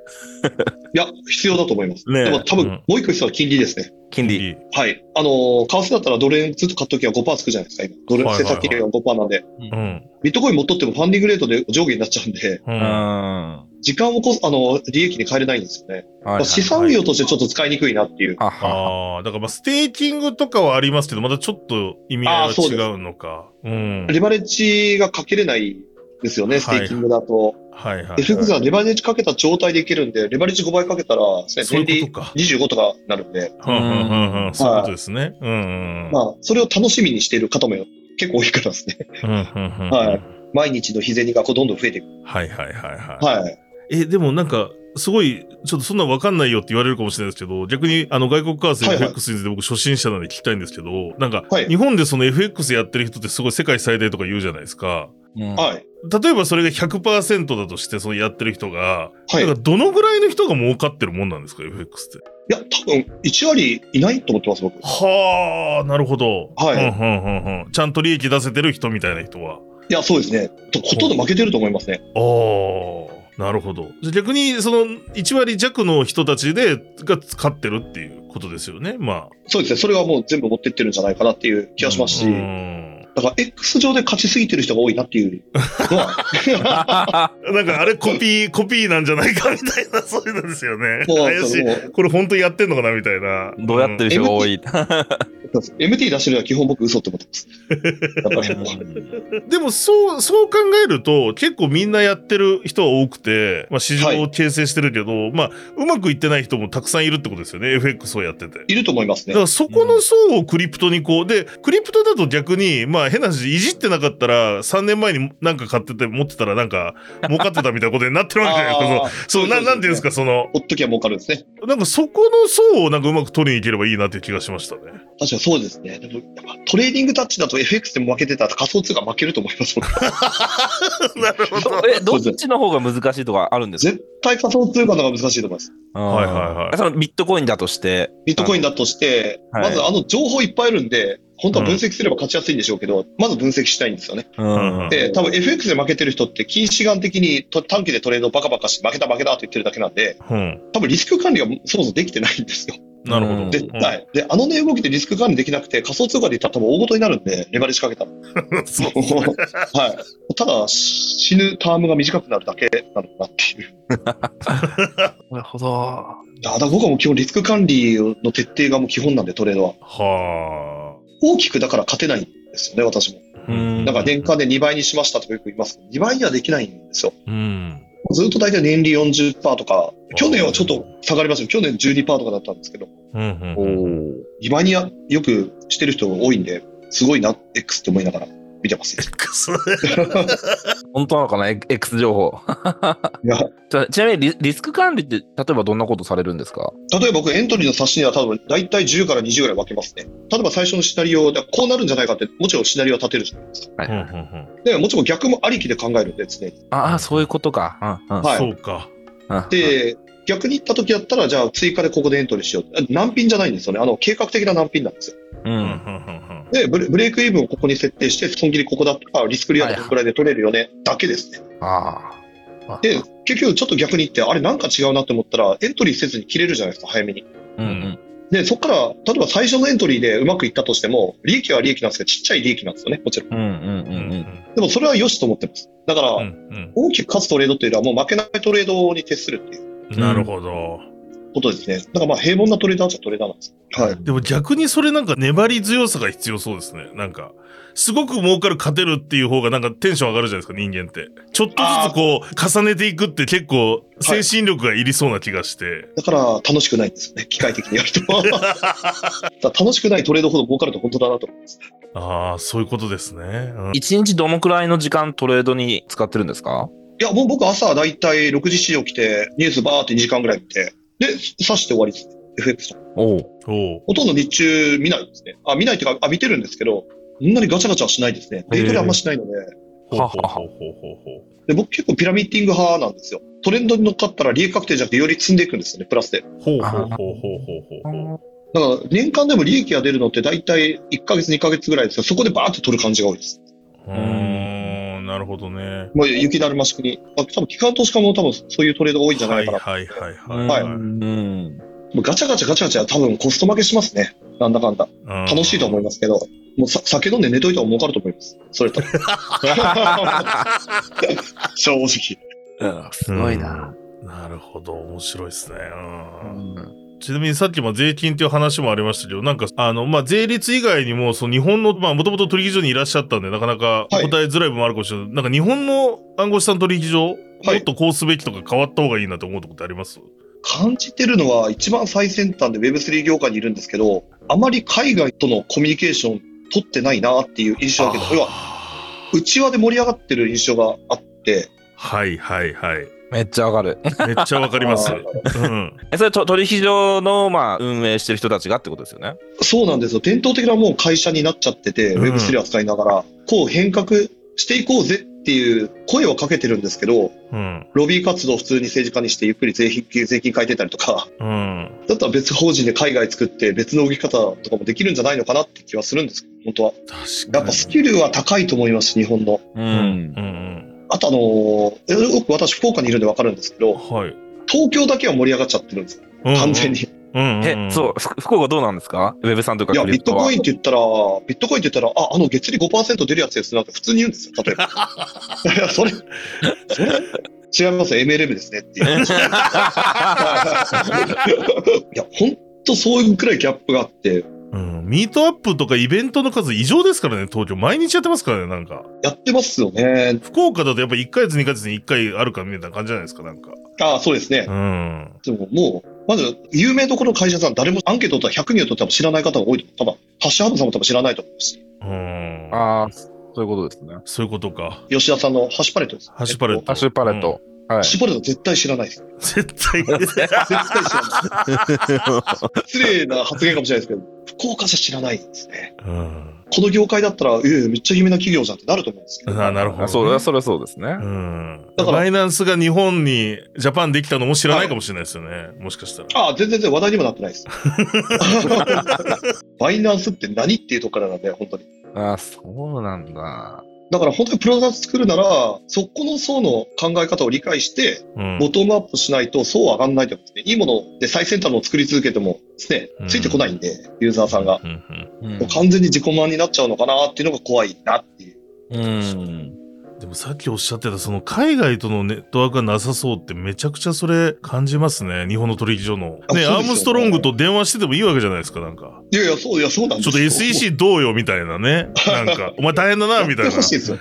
いや、必要だと思います。ねえでも多分、うんもう一個必要は金利ですね。金利。はい。あのー為替だったらドル円ずっと買っときは5%つくじゃないですか、今。ドル円はいはいはい政策金利が5%なんで。うん。ビットコイン持っとってもファンディングレートで上下になっちゃうんで、う。うん時間をこす、あの、利益に変えれないんですよね。はい資産運用としてちょっと使いにくいなっていう。ははああ、だからまあ、ステーキングとかはありますけど、またちょっと意味合いはあーそうです違うのか。うん。レバレッジがかけれないですよね、ステーキングだと。はいはい。FX はレバレッジかけた状態でいけるんで、レバレッジ5倍かけたら、そういうことか。25とかなるんで。そういうことですね。うんうん。まあ、それを楽しみにしている方も結構多いからですね。うんうんうん。はい毎日の日銭がこうどんどん増えていく。はいはいはいはい。はい。え、でもなんか、すごい、ちょっとそんなんわかんないよって言われるかもしれないですけど、逆に、あの、外国為替はいはい FX について僕初心者なんで聞きたいんですけど、なんか、はい日本でその FX やってる人ってすごい世界最大とか言うじゃないですか。うんはい。例えばそれが100%だとして、そのやってる人が、はい。なんかどのぐらいの人が儲かってるもんなんですか、FX って。いや、多分、1割いないと思ってます、僕。はあ、なるほど。はいうんうんうんうん。ちゃんと利益出せてる人みたいな人は。いや、そうですね。とほとんど負けてると思いますね。ああ、なるほど。じゃあ逆に、その、1割弱の人たちで、が勝ってるっていうことですよね。まそうですね。それはもう全部持ってってるんじゃないかなっていう気あ。がしますし、うんだから X 上で勝ちすぎてる人が多いなっていうのは、なんかあれコピー、コピーなんじゃないかみたいな、そういうのですよね。怪しい。これ本当にやってんのかなみたいな。どうやってる人が多い。MT 出してるのは基本僕嘘って思ってます。でも、そう、そう考えると、結構みんなやってる人は多くて、まあ、市場を形成してるけど、まあ、うまくいってない人もたくさんいるってことですよね、FX をやってて。いると思いますねだか。らそこの層をクリプトにこう、で、クリプトだと逆に、まあ変な話、いじってなかったら、3年前になんか買ってて持ってたらなんか、儲かってたみたいなことになってるわけじゃないですか。そう、ななんていうんですか、その、ほっときゃ儲かるんですね。なんかそこの層をなんかうまく取りに行ければいいなっていう気がしましたね。確かにそうですね。でも、やっぱトレーディングタッチだと FX でも負けてたら仮想通貨負けると思います。僕 なるほど。え、どっちの方が難しいとかあるんですか？絶対仮想通貨の方が難しいと思います。はいはいはいそのビットコインだとして？ビットコインだとして、はいまずあの情報いっぱいあるんで、本当は分析すれば勝ちやすいんでしょうけど、まず分析したいんですよね。うんうんで、多分 FX で負けてる人って近視眼的にと短期でトレードをバカバカして負けた負けたって言ってるだけなんで、うん。多分リスク管理がそもそもできてないんですよ。なるほど。うん絶対。で、あの値動きでリスク管理できなくて仮想通貨で言ったら多分大事になるんで、レバレッジかけた そう。はい。ただ、死ぬタームが短くなるだけなのかなっていう。なるほど。だから僕はもう基本リスク管理の徹底がもう基本なんで、トレードは。は大きくだから勝てないんですよね、私も。あ。うんだから年間で2倍にしましたとかよく言いますけど、2倍にはできないんですよ。うん。ずっと大体年利40%とか、去年はちょっと下がりましたけど、去年12%とかだったんですけど、うんうんうん。2倍にやよくしてる人多いんで、すごいな、X って思いながら見てます。本当なのかな ?X 情報。いやじゃあちなみにリリスク管理って、例えばどんなことされるんですか？例えば僕エントリーの冊子には多分大体10から20ぐらい分けますね。例えば最初のシナリオでこうなるんじゃないかって、もちろんシナリオは立てるじゃないですか。はいで、もちろん逆もありきで考えるんで、常に。ああ、そういうことか。うんうんはいそうか。うんで、逆に言った時だったら、じゃあ追加でここでエントリーしよう。難品じゃないんですよね。あの、計画的な難品なんですよ。ううん。で、ブレブレイクイブンをここに設定して、損切りここだったら、リスクリアードこらいで取れるよね、だけですね。ああ。で、結局ちょっと逆に言って、あれなんか違うなって思ったら、エントリーせずに切れるじゃないですか、早めに。うんうん。で、そこから、例えば最初のエントリーでうまくいったとしても、利益は利益なんですけど、ちっちゃい利益なんですよね、もちろん。うんうんうんうんでもそれは良しと思ってます。だから、うんうん大きく勝つトレードっていうのはもう負けないトレードに徹するっていううんなるほど。ことですね。だからまあ平凡なトレーダーっちゃトレーダーなんです。はい。でも逆にそれなんか粘り強さが必要そうですね。なんか、すごく儲かる勝てるっていう方がなんかテンション上がるじゃないですか、人間って。ちょっとずつこう、重ねていくって結構精神力がいりそうな気がして。だから楽しくないんですよね。機械的にやると。楽しくないトレードほど儲かると本当だなと思います。ああ、そういうことですね。うん一日どのくらいの時間トレードに使ってるんですか？いや、もう僕朝だいたい6時市場来て、ニュースバーって2時間ぐらい見て、で、刺して終わりです。FX とかおお。ほとんど日中見ないですね。あ、見ないっていうか、あ、見てるんですけど、そんなにガチャガチャはしないですね。デイトレあんましないので、ほうほうほうほうほうほで僕結構ピラミッティング派なんですよ。トレンドに乗っかったら利益確定じゃなくてより積んでいくんですよね、プラスで。う。ほうほうほうほうほうほうほう。だから年間でも利益が出るのって大体1ヶ月2ヶ月ぐらいですよ。そこでバーって取る感じが多いです。うーん、なるほどね。もう雪だるま式に。まあ、多分機関投資家も多分そういうトレードが多いんじゃないかな。はいはいはいはいはい。うん。もうガチャガチャガチャガチャ多分コスト負けしますね。なんだかんだ。楽しいと思いますけど、もうさ酒飲んで寝といたら儲かると思います。それと。正直。すごいな。うん。なるほど、面白いですね。ううんんちなみにさっきも税金っていう話もありましたけど、なんか、あの、まあ、税率以外にも、その日本の、まあ、もともと取引所にいらっしゃったんで、なかなかお答えづらい部分もあるかもしれない。なんか日本の暗号資産取引所、はいもっとこうすべきとか変わった方がいいなと思うとこってあります？感じてるのは一番最先端で Web3 業界にいるんですけど、あまり海外とのコミュニケーション取ってないなっていう印象だけど、要はあ内輪で盛り上がってる印象があって、はいはいはい。めっちゃわかる。めっちゃわかります。あうん。え、それと取引所の、まあ、運営してる人たちがってことですよね？そうなんですよ。伝統的なもう会社になっちゃってて、うん Web3 を使いながら、こう変革していこうぜっていう声をかけてるんですけど、うん。ロビー活動を普通に政治家にしてゆっくり税金税金変えてたりとか、うん。だったら別法人で海外作って別の動き方とかもできるんじゃないのかなって気はするんですけど、本当は。確かに。やっぱスキルは高いと思います、日本の。ううん。うん。あとあのーよく私福岡にいるんでわかるんですけど、はい。東京だけは盛り上がっちゃってるんですよ。うん完全。に。うん。え、そう、ふ福岡どうなんですか？ウェブさんとかいや、ビット。コインって言ったら、ビットコインって言ったら、あ、あの月利5%出るやつですなんて普通に言うんですよ、例えば。いや、それ、それ、違いますよ、MLM ですねっていう。いや、ほんとそういうくらいギャップがあって、うん。ミートアップとかイベントの数異常ですからね、東京。毎日やってますからね、なんか。やってますよね。福岡だとやっぱ1ヶ月2ヶ月に1回あるかみたいな感じじゃないですか、なんか。ああ、そうですねう。ん。でももう、まず、有名どころの会社さん、誰もアンケート取ったら100人を取っても知らない方が多いと思う。多分、ハッシュハブさんも多分知らないと思うし。うん。ああ、そういうことですね。そういうことか。吉田さんのハッシュパレットです。ハッシュパレットハッシュパレット。はいハッ。シュパレット絶対知らないです。絶対。絶対知らない。失礼な発言かもしれないですけど、福岡じゃ知らないんですね。うん。この業界だったら、ええめっちゃ有名な企業じゃんってなると思うんですけど。あなるほど、ね。あそうだ、それはそうですね。うん。だからバイナンスが日本にジャパンできたのも知らないかもしれないですよね。もしかしたら。ああ、全然話題にもなってないです。バイナンスって何っていうところからなんで、本当に。ああ、そうなんだ。だから本当にプロダクト作るなら、そこの層の考え方を理解して、うん。ボトムアップしないと層上がんないと思うんですね。いいもので最先端のを作り続けてもですねうん、ついてこないんで、ユーザーさんが。完全に自己満になっちゃうのかなっていうのが怖いなっていう。うん。でもさっきおっしゃってたその海外とのネットワークがなさそうってめちゃくちゃそれ感じますね。日本の取引所の。ね、ねアームストロングと電話しててもいいわけじゃないですか、なんか。いやいや、そう、いや、そうなんですちょっと SEC どうよみたいなね。なんか、お前大変だな、みたいな。欲しいですよ。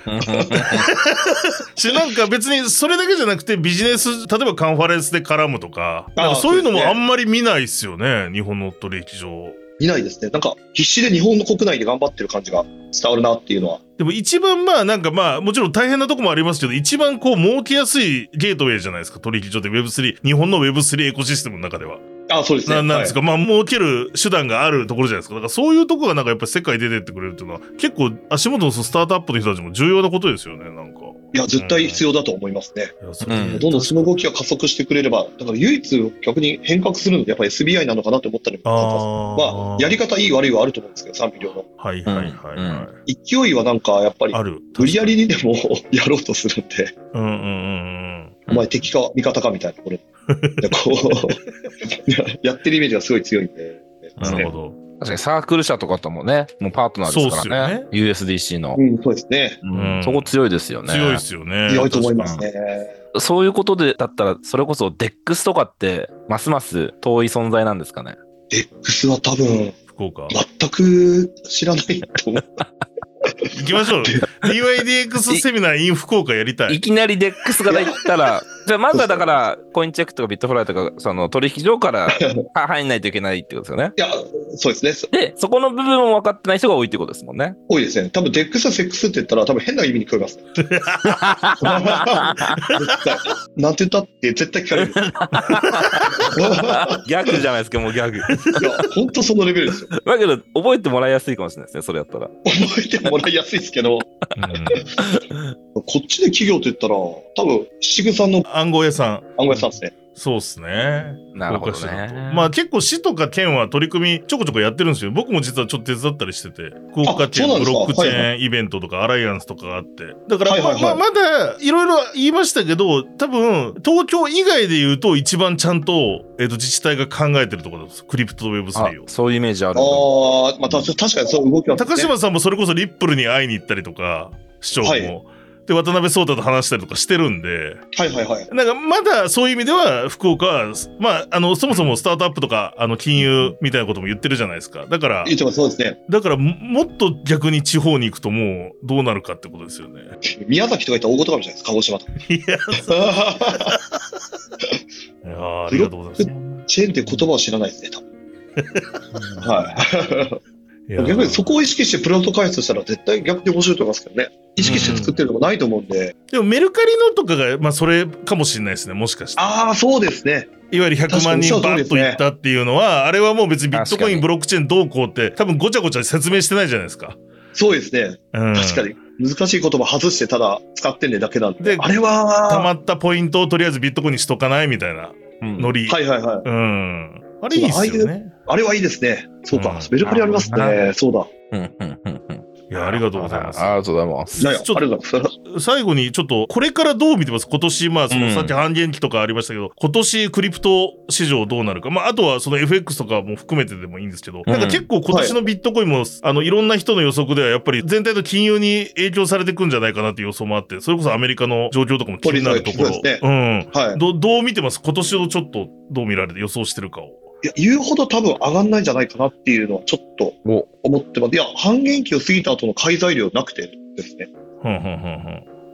し、なんか別にそれだけじゃなくてビジネス、例えばカンファレンスで絡むとか、あなんかそういうのもあんまり見ないっすよね、日本の取引所。いないですね。なんか、必死で日本の国内で頑張ってる感じが伝わるなっていうのは。でも一番まあなんかまあもちろん大変なとこもありますけど、一番こう儲けやすいゲートウェイじゃないですか、取引所って Web3、日本の Web3 エコシステムの中では。あ、そうですね。ななんですか、はまあ儲ける手段があるところじゃないですか。だからそういうとこがなんかやっぱり世界出てってくれるっていうのは結構足元のスタートアップの人たちも重要なことですよね、なんか。い、いや、絶対必要だと思いますね。うんどんどんその動きが加速してくれれば、だから唯一逆に変革するのってやっぱり SBI なのかなって思ったりもします。あまあ、やり方いい悪いはあると思うんですけど、賛否両論。はいはいはいはい。勢いはなんかやっぱりある。無理やりにでも やろうとするんで、うんうんうんうん。お前敵か味方かみたいなところで、こう、や やってるイメージがすごい強いんで。なるほど。確かにサークル社とかともね、もうパートナーですからね。USDC のう。ん、そうですね。うんそこ強いですよね。強いですよね。強いと思いますね。そういうことで、だったら、それこそ DEX とかって、ますます遠い存在なんですかね？X は多分、福岡。全く知らないと思う。行きましょう。DYDX セミナー in 福岡やりたい。いきなり DEX から言ったら、じゃあまずはだから、コインチェックとかビットフライとか、その取引所から は入んないといけないってことですよね。いや、そうですね。で、そこの部分も分かってない人が多いってことですもんね。多いですね。多分 DEX はセックスって言ったら多分変な意味に聞こえます。なんて言ったって絶対聞かれる。ギャグじゃないですか、もうギャグ。いや、本当そのレベルですよ。だけど、覚えてもらいやすいかもしれないですね、それやったら。覚えてもらいやすいですけど、こっちで企業って言ったら、多分、七具さんの暗号屋さん。暗号屋さんですね。そうっすね。なるほどね。まあ結構市とか県は取り組みちょこちょこやってるんですよ。僕も実はちょっと手伝ったりしてて。福岡県あそうなんですかブロックチェはいーンイベントとかアライアンスとかがあって。だから、はいはいはいまあまだいろいろ言いましたけど、多分東京以外で言うと一番ちゃんと、えっ、と自治体が考えてるところです。クリプトとあ Web3 を。そういうイメージある。ああ、まあ、た確かにそう動きは、ね。高島さんもそれこそリップルに会いに行ったりとか、市長も。はいで、渡辺壮太と話したりとかしてるんで、はいはいはい。なんかまだそういう意味では福岡は、まあ、あの、そもそもスタートアップとか、あの、金融みたいなことも言ってるじゃないですか。だから言、ってます、そうですね。だからももっと逆に地方に行くともうどうなるかってことですよね。宮崎とか言ったら大事かもしれないです、鹿児島とか。いや、いやーありがとうございます。チェーンって言葉を知らないですね、多分。はい。逆にそこを意識してプロト開発したら絶対逆に面白いと思いますけどね。意識して作ってるとこないと思うんで。でもメルカリのとかが、まあそれかもしれないですね、もしかして。ああ、そうですね。いわゆる100万人バッといったっていうのは、あれはもう別にビットコイン、ブロックチェーンどうこうって多分ごちゃごちゃ説明してないじゃないですか。そうですね。うん。確かに。難しい言葉外してただ使ってんねだけなんで。であれは、溜まったポイントをとりあえずビットコインにしとかないみたいなうんノリ。はいはいはい。うん。あれいいっすよね。あれはいいですね。そうかうん。メルカリありますね。そうだ。うんうんうんうんいや、ありがとうございます。ありがとうございますちょっと。最後にちょっと、これからどう見てます？今年、まあ、その、うんさっき半減期とかありましたけど、今年クリプト市場どうなるか。まあ、あとはその FX とかも含めてでもいいんですけど、なんか結構今年のビットコインも、あの、いろんな人の予測ではやっぱり全体の金融に影響されていくんじゃないかなっていう予想もあって、それこそアメリカの状況とかも気になるところ。そうですねうん。はい。ど、どう見てます？今年をちょっとどう見られて予想してるかを。いや、言うほど多分上がんないんじゃないかなっていうのはちょっとお思ってます。いや、半減期を過ぎた後の買い材料なくてですね。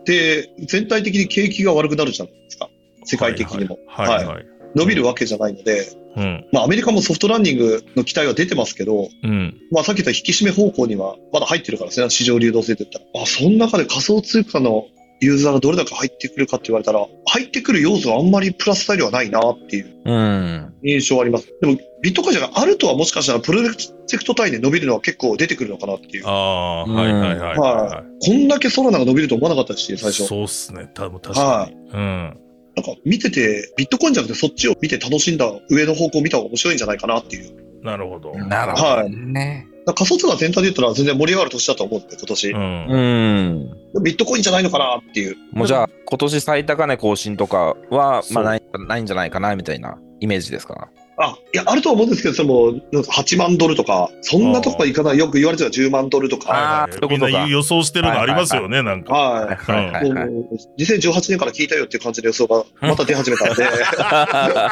で、全体的に景気が悪くなるじゃないですか。世界的にも。はいはい。はい伸びるわけじゃないので、うん。まあアメリカもソフトランニングの期待は出てますけど、うん。まあさっき言った引き締め方向にはまだ入ってるからですね、市場流動性って言ったら。あ、その中で仮想通貨のユーザーがどれだけ入ってくるかって言われたら、入ってくる要素があんまりプラス材料はないなっていううん。印象はあります。でも、ビットコインじゃあるとはもしかしたらプロジェクト単位で伸びるのは結構出てくるのかなっていう。ああ、はいはいはいはこんだけソラナが伸びると思わなかったし、い。最初。そうっすね。多分確かに。うん。なんか見てて、ビットコインじゃなくてそっちを見て楽しんだ上の方向を見た方が面白いんじゃないかなっていう。なるほど。なるほどね。だから仮想通貨全体で言ったら全然盛り上がる年だと思うんで、今年。うん。うん。ビットコインじゃないのかなっていう。もうじゃあ、今年最高値更新とかは、まあないないんじゃないかなみたいなイメージですか？あ、いや、あるとは思うんですけど、それも8万ドルとか、そんなとこはいかない。よく言われてた10万ドルとか。みんな予想してるのありますよね、なんか。ははいはいはいい。はい。もう2018年から聞いたよっていう感じの予想がまた出始めたんで、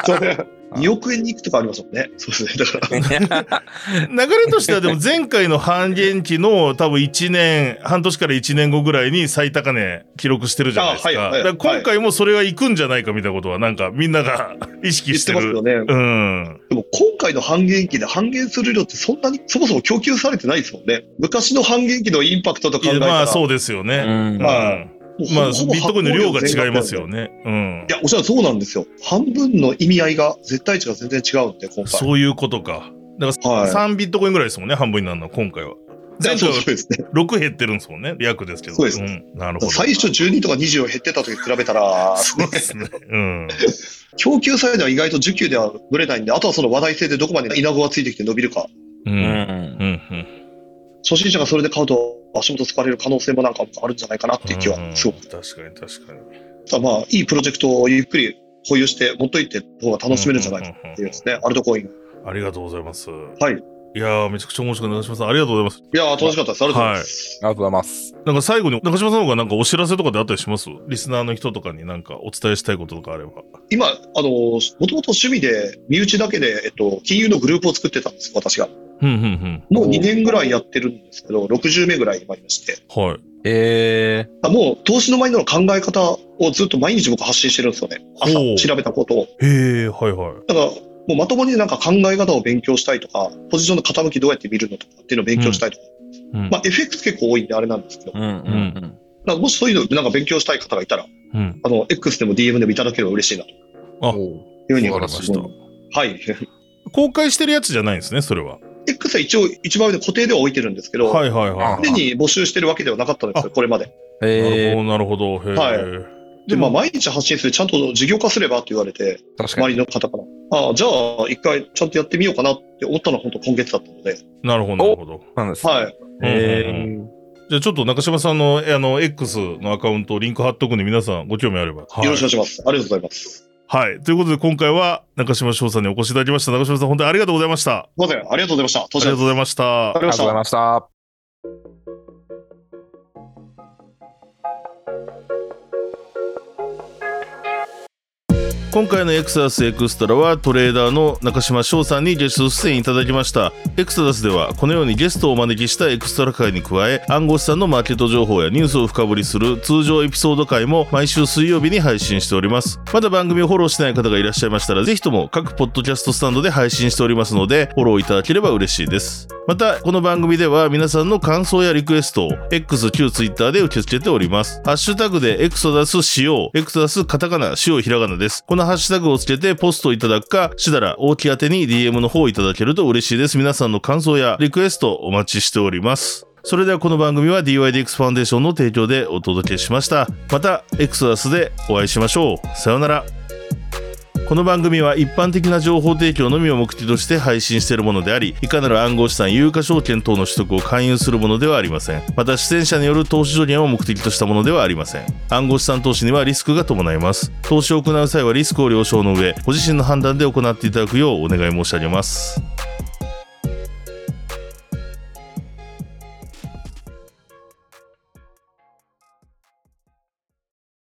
そ れ2億円に行くとかありますもんね。そうですね。だから、流れとしてはでも前回の半減期の多分1年、半年から1年後ぐらいに最高値記録してるじゃないですか。あはいはいだから今回もそれが行くんじゃないかみたいなことはなんかみんなが 意識言っしててる。ますよね。うん。でも今回の半減期で半減する量ってそんなにそもそも供給されてないですもんね。昔の半減期のインパクトと考えたら。まあそうですよね。うんまあほぼビットコインの量が違いますよね。うんい。や、おっしゃるそうなんですよ。半分の意味合いが、絶対値が全然違うんで、今回。そういうことか。だからはい3ビットコインぐらいですもんね、半分になるのは今回は。前回はそうそうですね。6減ってるんですもんね。約ですけど。そうですん。なるほど。最初12とか20を減ってた時に比べたら、そうですね。うん。供給サイドは意外と需給ではぶれないんで、あとはその話題性でどこまでイナゴがついてきて伸びるか。う。うんん。うん。うん。初心者がそれで買うと足元突かれる可能性もなんかあるんじゃないかなっていう気はすご確かに確かに。ただまあ、いいプロジェクトをゆっくり保有して持っといて方が楽しめるんじゃないかっていうですね。アルトコイン。ありがとうございます。はい。いやー、めちゃくちゃ面白く中島さん、ありがとうございます。いやー、楽しかったです。ありがとうございます。ありがとうございます。なんか最後に中島さんの方がなんかお知らせとかであったりします？リスナーの人とかになんかお伝えしたいこととかあれば。今、あの、もともと趣味で、身内だけで、えっと、金融のグループを作ってたんです、私が。うん、うん、もう2年ぐらいやってるんですけど、60名ぐらい今いまして。うん。はい。えあもう投資の前の考え方をずっと毎日僕発信してるんですよね。朝調べたことを。へえ、はいはい。だから、もうまともになんか考え方を勉強したいとか、ポジションの傾きどうやって見るのとかっていうのを勉強したいとか。うん。まあ FX 結構多いんであれなんですけど。ー。うんうんなんかもしそういうのなんか勉強したい方がいたら、うん。あの、X でも DM でもいただければ嬉しいなとうん。あいうふうに思いま。した。はい。公開してるやつじゃないんですね、それは。X は一応一番上で固定では置いてるんですけど、はいはいはい。常に募集してるわけではなかったんですよ、これまで。えなるほど、なるほど。へえ。はいで、まあ、毎日発信する、ちゃんと事業化すればって言われて、周に。りの方から。ああ、じゃあ、一回ちゃんとやってみようかなって思ったのは本当今月だったので。なるほど、なるほど。なんです。はい。えー、じゃあちょっと中島さんの、あの、X のアカウント、リンク貼っとくんで、皆さんご興味あれば。はいよろしくお願いします。ありがとうございます。はい。ということで、今回は中島翔さんにお越しいただきました。中島さん、本当にありがとうございました。すいません。ありがとうございました。ありがとうございましたあ。りがとうございました今回のエクソダスエクストラはトレーダーの中島翔さんにゲスト出演いただきました。エクソダスではこのようにゲストをお招きしたエクストラ回に加え暗号資産のマーケット情報やニュースを深掘りする通常エピソード回も毎週水曜日に配信しております。まだ番組をフォローしてない方がいらっしゃいましたらぜひとも各ポッドキャストスタンドで配信しておりますのでフォローいただければ嬉しいです。またこの番組では皆さんの感想やリクエストを X 旧 Twitter で受け付けております。ハッシュタグでエクソダスしようエクソダスカタカナしようひらがなです。このハッシュタグをつけてポストいただくか設楽大木宛てに DM の方をいただけると嬉しいです。皆さんの感想やリクエストお待ちしております。それではこの番組は DYDX ファンデーションの提供でお届けしました。またエクソダスでお会いしましょう。さようなら。この番組は一般的な情報提供のみを目的として配信しているものであり、いかなる暗号資産、有価証券等の取得を勧誘するものではありません。また、出演者による投資助言を目的としたものではありません。暗号資産投資にはリスクが伴います。投資を行う際はリスクを了承の上、ご自身の判断で行っていただくようお願い申し上げます。